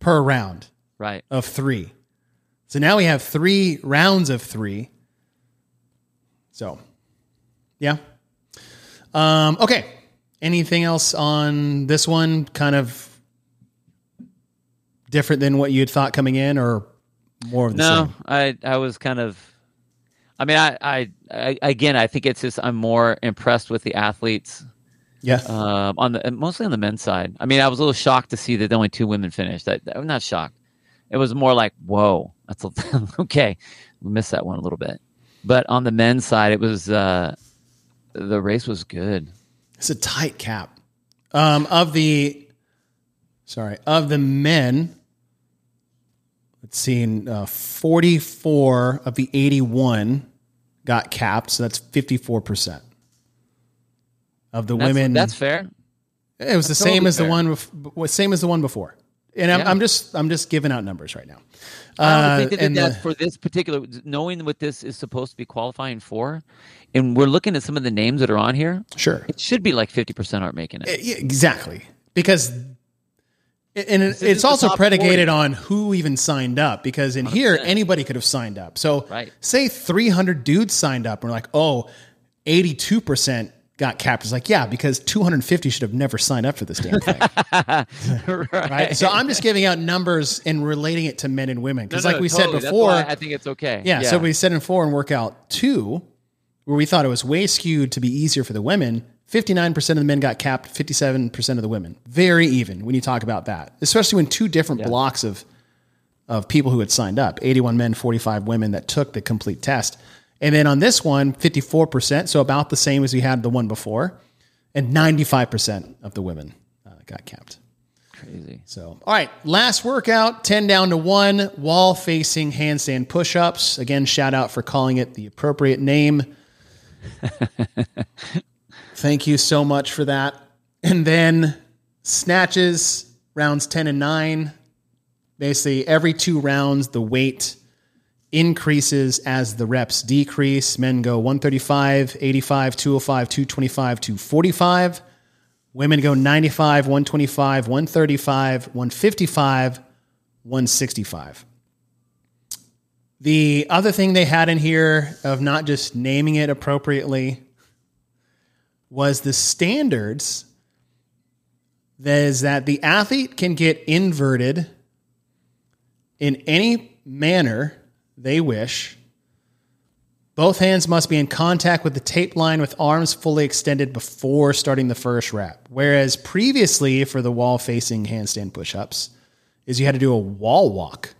per round Right. of three. So now we have three rounds of three. So, yeah. Um, okay. Anything else on this one? Kind of different than what you had thought coming in, or more of the No, same? I I was kind of. I mean, I, I, I again, I think it's just I'm more impressed with the athletes Yeah. um, on the mostly on the men's side. I mean, I was a little shocked to see that only two women finished. I, I'm not shocked. It was more like, whoa, that's a, okay. We missed that one a little bit, but on the men's side, it was uh, the race was good. It's a tight cap. Um, of the, sorry, of the men, let's see, in, uh, 44 of the 81 got capped. So that's 54%. Of the That's, women, that's fair. it was the that's same totally as the one, same as the one before. And I'm, Yeah. I'm just, I'm just giving out numbers right now. I Uh, think they did and that the- for this particular, knowing what this is supposed to be qualifying for, and we're looking at some of the names that are on here. Sure. It should be like fifty percent aren't making it. Exactly. Because and it, it's also predicated 40. on who even signed up. Because in here, anybody could have signed up. So, Right. say 300 dudes signed up and we're like, oh, 82% got capped. It's like, yeah, because 250 should have never signed up for this damn thing. right. right. So, I'm just giving out numbers and relating it to men and women. Because, no, like we totally. said before, I think it's okay. yeah, so we said in four and workout two, where we thought it was way skewed to be easier for the women. 59% of the men got capped, 57% of the women. Very even when you talk about that, especially when two different blocks of, of people who had signed up 81 men, 45 women that took the complete test. And then on this one, 54%, so about the same as we had the one before, and 95% of the women uh, got capped. crazy. So, all right, last workout, 10 down to one, wall facing handstand push ups. Again, shout out for calling it the appropriate name. Thank you so much for that. And then snatches, rounds 10 and 9. Basically, every two rounds, the weight increases as the reps decrease. Men go 135, 85, 205, 225, 245. Women go 95, 125, 135, 155, 165. The other thing they had in here of not just naming it appropriately was the standards. That is that the athlete can get inverted in any manner they wish. Both hands must be in contact with the tape line with arms fully extended before starting the first rep. Whereas previously for the wall facing handstand push ups, is you had to do a wall walk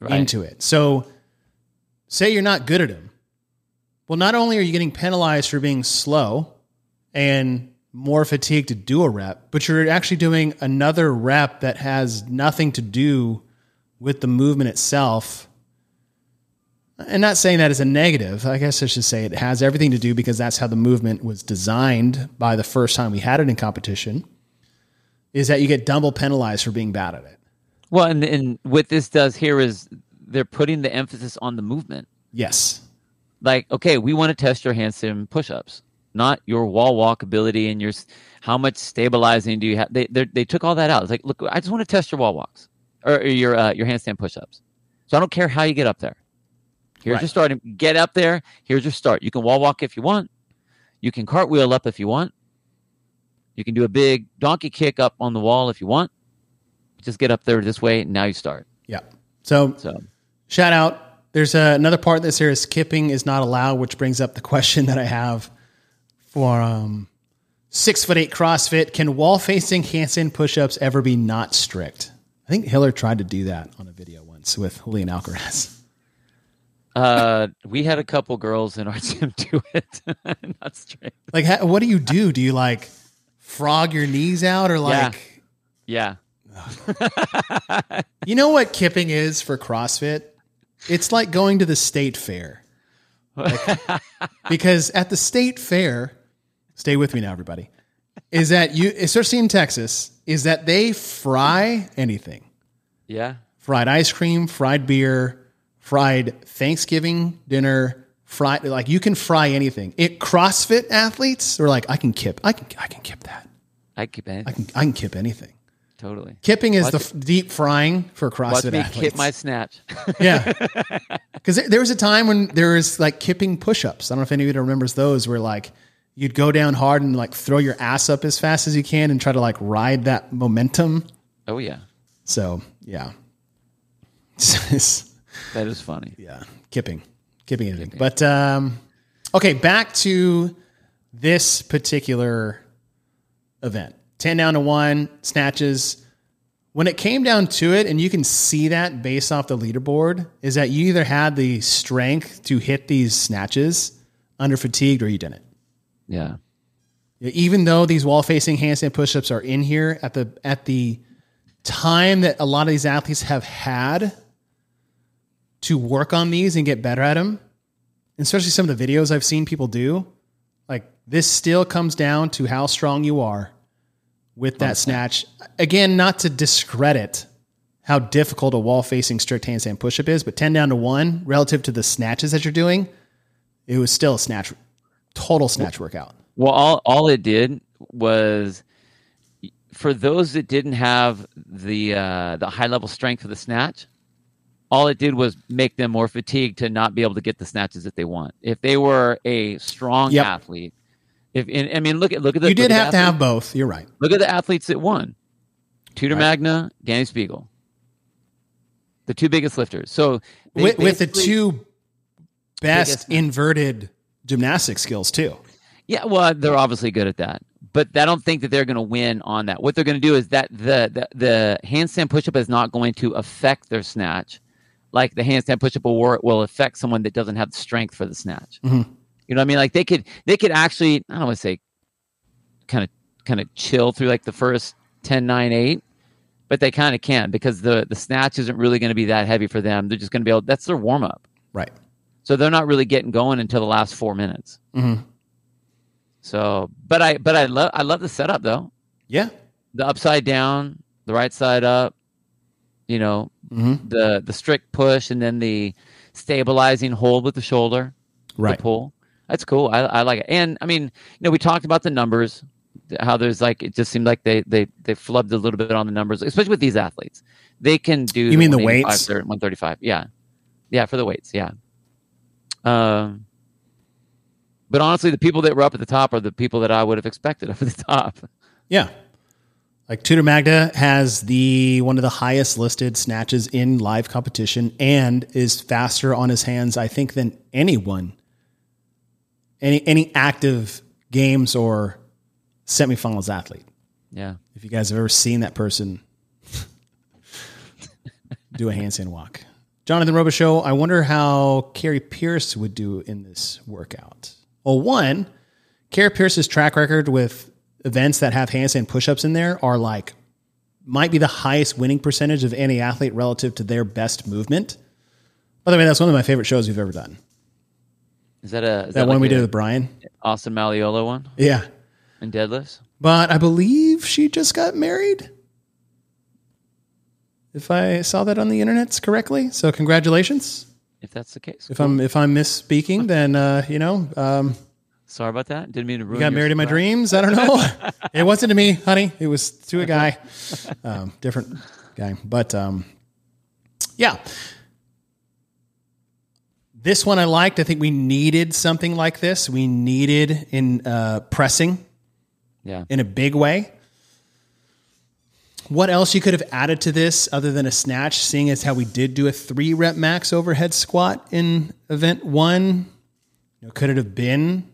Right. into it. So say you're not good at them. Well, not only are you getting penalized for being slow and more fatigue to do a rep, but you're actually doing another rep that has nothing to do with the movement itself. and not saying that as a negative. I guess I should say it has everything to do because that's how the movement was designed by the first time we had it in competition. Is that you get double penalized for being bad at it? Well, and and what this does here is they're putting the emphasis on the movement. Yes. Like, okay, we want to test your handstand push-ups, not your wall walk ability and your how much stabilizing do you have. They they they took all that out. It's like, look, I just want to test your wall walks or, or your uh, your handstand push-ups. So I don't care how you get up there. Here's Right. your starting. Get up there. Here's your start. You can wall walk if you want. You can cartwheel up if you want. You can do a big donkey kick up on the wall if you want. Just get up there this way. And now you start. Yeah. So So shout out. There's a, another part of this here is skipping is not allowed, which brings up the question that I have for um, six foot eight CrossFit. Can wall facing handstand push ups ever be not strict? I think Hiller tried to do that on a video once with Julian Alcaraz. uh, we had a couple girls in our gym do it. Not straight. Like, ha- what do you do? Do you like frog your knees out or like, Yeah. you know what kipping is for CrossFit? It's like going to the state fair. Like- because at the state fair, stay with me now, everybody, is that you, especially in Texas, is that they fry anything Yeah. fried ice cream, fried beer, fried Thanksgiving dinner, fried, like you can fry anything. It CrossFit athletes are like, I can kip, I can, I can kip that. I keep anything. I can, I can kip anything. totally. Kipping is Watch the f- deep frying for CrossFit Watch me athletes. kip my snatch. Yeah. Because there, there was a time when there was like kipping push ups. I don't know if anybody remembers those where like you'd go down hard and like throw your ass up as fast as you can and try to like ride that momentum. oh yeah, So, yeah. That is funny. yeah. Kipping. Kipping anything. But, um, okay, back to this particular event 10 down to one, snatches. When it came down to it, and you can see that based off the leaderboard, is that you either had the strength to hit these snatches under fatigued or you didn't. Yeah. Even though these wall facing handstand push-ups are in here at the at the time that a lot of these athletes have had to work on these and get better at them, especially some of the videos I've seen people do, like this still comes down to how strong you are with that snatch. Again, not to discredit how difficult a wall facing strict handstand push-up is, but 10 down to 1 relative to the snatches that you're doing, it was still a snatch total snatch workout. Well, all all it did was for those that didn't have the uh, the high level strength of the snatch. All it did was make them more fatigued to not be able to get the snatches that they want. If they were a strong Yep. athlete, if and, I mean, look at look at the you did have to have both. You're right. Look at the athletes that won. Tudor Right. Magda, Dani Speegle. The two biggest lifters. So With, with the two best inverted gymnastic skills too. Yeah, well, they're obviously good at that. But I don't think that they're going to win on that. What they're going to do is that the, the the handstand pushup is not going to affect their snatch, like the handstand pushup will will affect someone that doesn't have the strength for the snatch. Mhm. You know what I mean? Like they could they could actually I don't want to say kind of kind of chill through like the first 10 9 8 but they kind of can because the the snatch isn't really going to be that heavy for them they're just going to be able that's their warm up Right. So they're not really getting going until the last four minutes Mhm. so but i but i love i love the setup though Yeah. the upside down the right side up you know Mhm. the the strict push and then the stabilizing hold with the shoulder Right. the pull. That's cool. I, I like it. And I mean, you know, we talked about the numbers, how there's like it just seemed like they they they flubbed a little bit on the numbers, especially with these athletes. They can do. You mean the 185, weights? 135. Yeah, yeah, for the weights. Yeah. Um. But honestly, the people that were up at the top are the people that I would have expected up at the top. Yeah. Like Tudor Magda has the one of the highest listed snatches in live competition and is faster on his hands, I think, than anyone. Any any active games or semifinals athlete. Yeah. If you guys have ever seen that person do a handstand walk. Jonathan Robo Show, I wonder how Kari Pearce would do in this workout. Well, one, Kari Pearce's track record with events that have handstand push-ups in there are like might be the highest winning percentage of any athlete relative to their best movement. By the way, that's one of my favorite shows we've ever done. Is that a is That, one like we a did with Brian. Austin Malleolo one Yeah. and deadlifts? But I believe she just got married. If I saw that on the internet correctly. So congratulations. If that's the case, If I'm if I'm misspeaking, then uh, you know, um, sorry about that. Didn't mean to ruin. you got married in my dreams. I don't know. it wasn't to me, honey. It was to a guy. Um, different guy. But um, yeah. This one I liked. I think we needed something like this. We needed in uh, pressing Yeah, in a big way. What else you could have added to this other than a snatch, seeing as how we did do a three rep max overhead squat in event one? You know, could it have been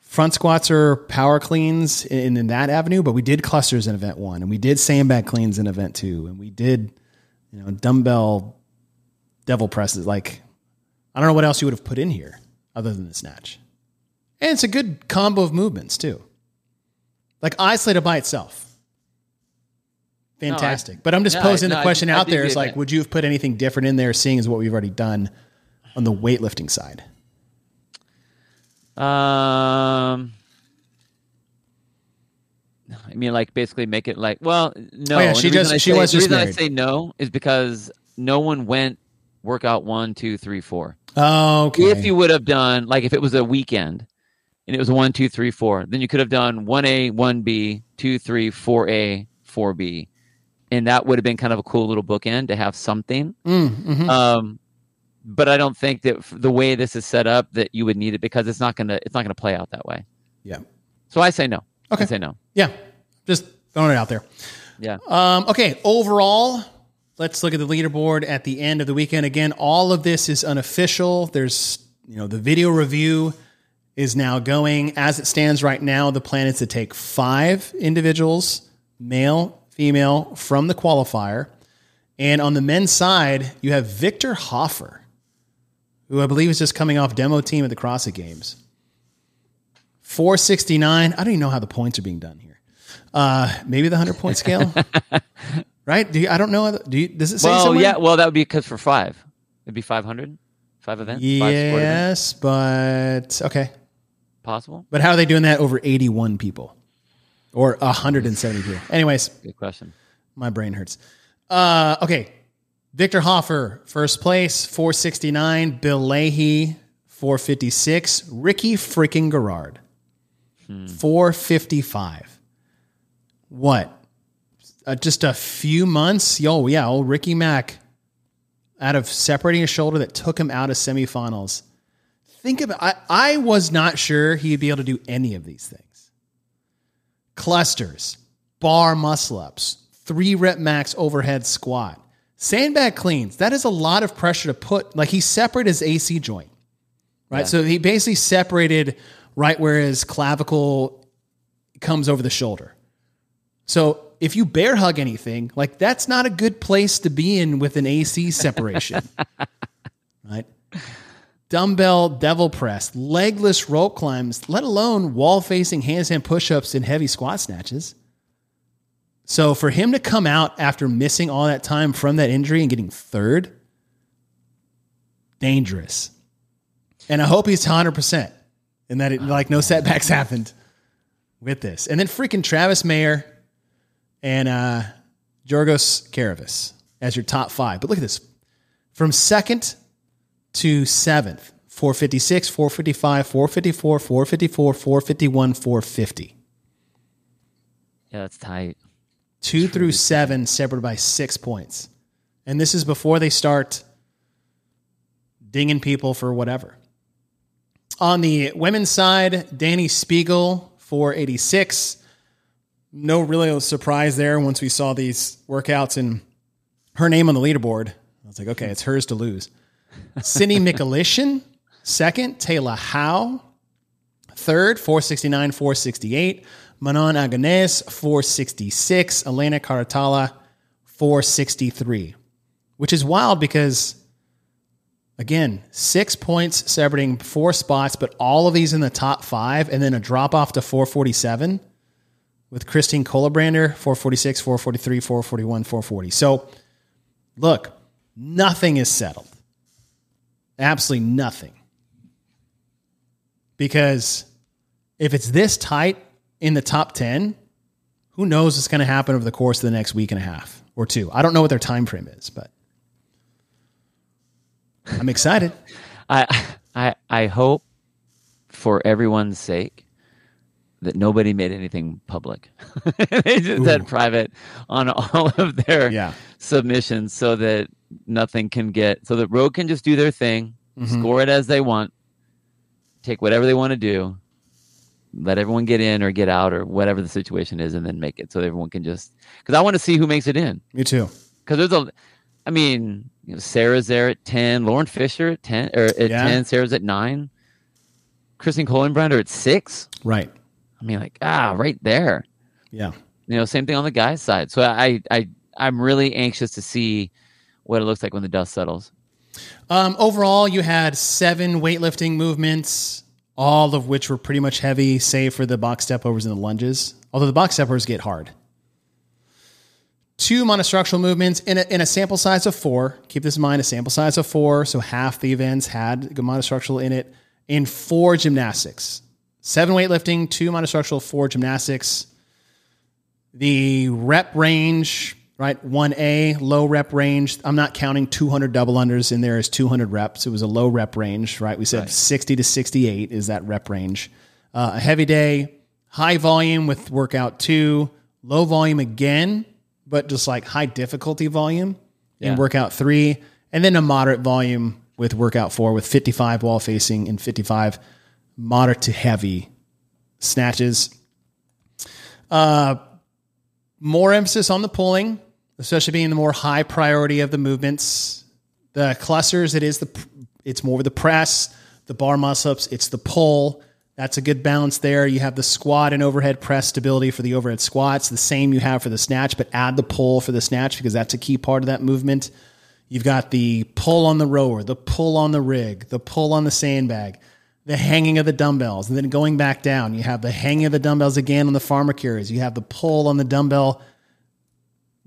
front squats or power cleans in, in that avenue? But we did clusters in event one, and we did sandbag cleans in event two, and we did, you know, dumbbell devil presses. Like, I don't know what else you would have put in here other than the snatch. And it's a good combo of movements too. Like isolated by itself. Fantastic. but I'm just no, I- posing no, the question I out there the like, would you have put anything different in there, seeing as what we've already done on the weightlifting side? Um, I mean, like basically make it like well, no. Oh, yeah, she just- she say- was the just reason I say no is because no one went workout one, two, three, four. Oh, okay. If you would have done like if it was a weekend and it was one, two, three, four, then you could have done one A, one B, two, three, four A, four B, and that would have been kind of a cool little bookend to have something. Mm, mhm. Um, but I don't think that the way this is set up that you would need it because it's not gonna it's not gonna play out that way. yeah. So I say no. Okay. I say no. Yeah. Just throwing it out there. Yeah. Um, okay, overall, let's look at the leaderboard at the end of the weekend. Again, all of this is unofficial. There's, you know, the video review is now going. As it stands right now, the plan is to take five individuals, male, female, from the qualifier. And on the men's side, you have Victor Hoffer, who I believe is just coming off demo team at the CrossFit Games. 469. I don't even know how the points are being done here. Uh, maybe the 100 point scale, right? Do you, I don't know. Do you, does it say Well, somewhere? yeah. Well, that would be because for five, it'd be five hundred, five events. Five sport events. Yes, but okay. possible. But how are they doing that over 81 people or 170 people? Anyways, Good question. my brain hurts. Uh, okay. Victor Hoffer, first place, 469. Bill Leahy, 456. Ricky freaking Garard, 455. What? Uh, just a few months? Yo, yeah, old Ricky Mack out of separating a shoulder that took him out of semifinals. Think about I, I was not sure he'd be able to do any of these things. Clusters, bar muscle ups, three rep max overhead squat, sandbag cleans. That is a lot of pressure to put. Like he separated his AC joint, right? Yeah. So he basically separated right where his clavicle comes over the shoulder. So if you bear hug anything, like that's not a good place to be in with an AC separation, right? Dumbbell devil press, legless rope climbs, let alone wall facing handstand push ups and heavy squat snatches. So for him to come out after missing all that time from that injury and getting third, dangerous. And I hope he's 100% and that it, like no setbacks happened with this. And then freaking Travis Mayer and uh, Jorgos Karavis as your top five. But look at this. From second to seventh, 456, 455, 454, 454, 451, 450. Yeah, that's tight. Two through seven separated by six points. And this is before they start dinging people for whatever. On the women's side, Dani Speegle, 486. No real surprise there once we saw these workouts and her name on the leaderboard. I was like, okay, it's hers to lose. Sydney Michalyshen, second. Taylor Howe, third. 469, 468. Manon Angonese, 466. Elena Carratala, 463. Which is wild because, again, six points separating four spots, but all of these in the top five, and then a drop off to 447 with Christine Colabrander, 446, 443, 441, 440. So, look, nothing is settled. Absolutely nothing. Because if it's this tight in the top 10, who knows what's going to happen over the course of the next week and a half or two. I don't know what their time frame is, but I'm excited. I I I hope for everyone's sake that nobody made anything public. they just had private on all of their Yeah. submissions so that nothing can get so that Rogue can just do their thing, Mm-hmm. score it as they want, take whatever they want to do, let everyone get in or get out or whatever the situation is, and then make it so everyone can just because I want to see who makes it in. Me too. Because there's a, I mean, you know, Sarah's there at ten, Lauren Fisher at ten or at Yeah. ten, Sarah's at nine, Kristen Kohlenbrander at six. Right. I mean, like ah, right there. Yeah. You know, same thing on the guys' side. So I, I, I'm really anxious to see what it looks like when the dust settles. Um, overall, you had seven weightlifting movements, all of which were pretty much heavy, save for the box step overs and the lunges. Although the box step overs get hard. Two monostructural movements in a, in a sample size of four. Keep this in mind: a sample size of four, so half the events had monostructural in it. In four gymnastics, seven weightlifting, two monostructural, four gymnastics. The rep range, right? 1A, low rep range. I'm not counting 200 double unders in there as 200 reps. It was a low rep range, right? We said 60 to 68 is that rep range. Uh, a heavy day, high volume with workout two, low volume again, but just like high difficulty volume in workout three, and then a moderate volume with workout four with 55 wall facing and 55 moderate to heavy snatches uh, more emphasis on the pulling, especially being the more high priority of the movements. The clusters, it is the it's more of the press, the bar muscle ups, it's the pull. That's a good balance there. You have the squat and overhead press stability for the overhead squats, the same you have for the snatch, but add the pull for the snatch because that's a key part of that movement. You've got the pull on the rower, the pull on the rig, the pull on the sandbag, the hanging of the dumbbells, and then going back down. You have the hanging of the dumbbells again on the farmer carries. You have the pull on the dumbbell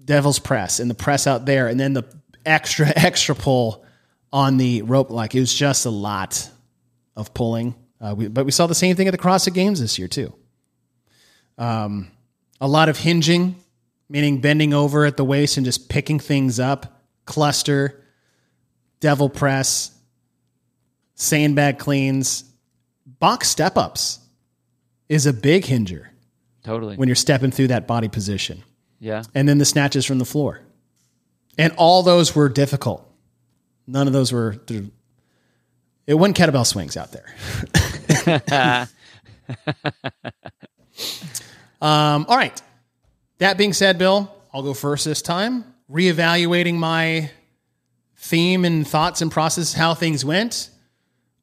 devil's press and the press out there, and then the extra, extra pull on the rope. Like it was just a lot of pulling. Uh, we, but we saw the same thing at the CrossFit Games this year, too. Um, a lot of hinging, meaning bending over at the waist and just picking things up, cluster, devil press, sandbag cleans, box step ups is a big hinger Totally. when you're stepping through that body position. yeah. And then the snatches from the floor. And all those were difficult. None of those were through. It wasn't kettlebell swings out there. um, all right. That being said, Bill, I'll go first this time. Reevaluating my theme and thoughts and process how things went.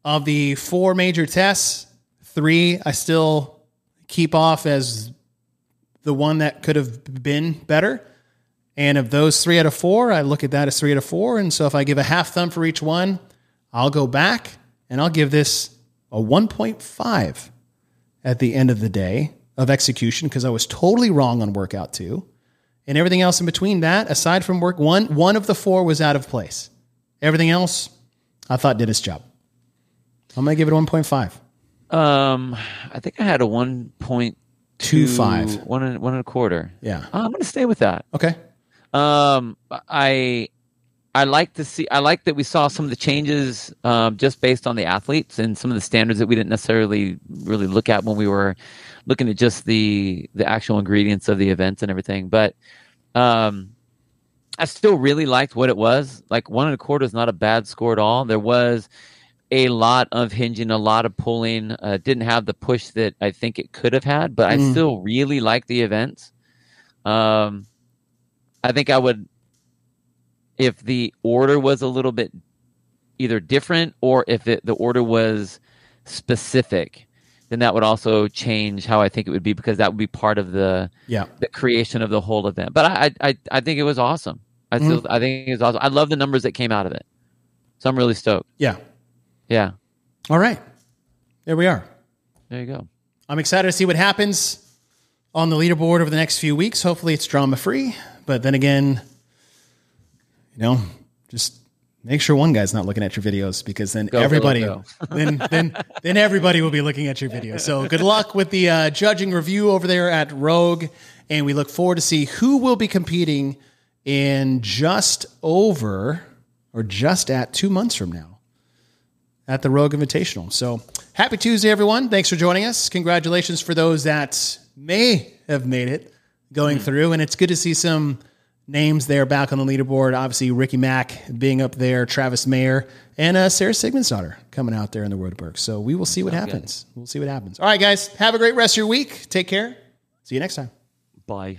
Of the four major tests, three I still keep off as the one that could have been better. And of those three out of four, I look at that as three out of four. And so if I give a half thumb for each one, I'll go back and I'll give this a 1.5 at the end of the day of execution because I was totally wrong on workout two. And everything else in between that, aside from work one, one of the four was out of place. Everything else, I thought did its job. I'm going to give it a 1.5. Um, I think I had a one point Two five. one and one and a quarter. Yeah. Uh, I'm going to stay with that. Okay. Um, I I like to see. I like that we saw some of the changes um, just based on the athletes and some of the standards that we didn't necessarily really look at when we were looking at just the the actual ingredients of the events and everything. But um, I still really liked what it was. Like one and a quarter is not a bad score at all. There was a lot of hinging, a lot of pulling. Uh, didn't have the push that I think it could have had, but I Mm. still really like the events. Um, I think I would, if the order was a little bit either different or if it, the order was specific, then that would also change how I think it would be because that would be part of the Yeah. the creation of the whole event. But I I, I think it was awesome. I still I think it was awesome. I love the numbers that came out of it. So I'm really stoked. Yeah. Yeah. All right. There we are. There you go. I'm excited to see what happens on the leaderboard over the next few weeks. Hopefully, it's drama free. But then again, you know, just Make sure one guy's not looking at your videos because then go, everybody go. then then then everybody will be looking at your videos. So good luck with the uh, judging review over there at Rogue, and we look forward to see who will be competing in just over or just at two months from now at the Rogue Invitational. So happy Tuesday, everyone! Thanks for joining us. Congratulations for those that may have made it going through, and it's good to see some names there back on the leaderboard. Obviously, Ricky Mack being up there, Travis Mayer, and uh, Sara Sigmundsdottir coming out there in the Rodeberg. So we will see what happens. We'll see what happens. All right, guys, have a great rest of your week. Take care. See you next time. Bye.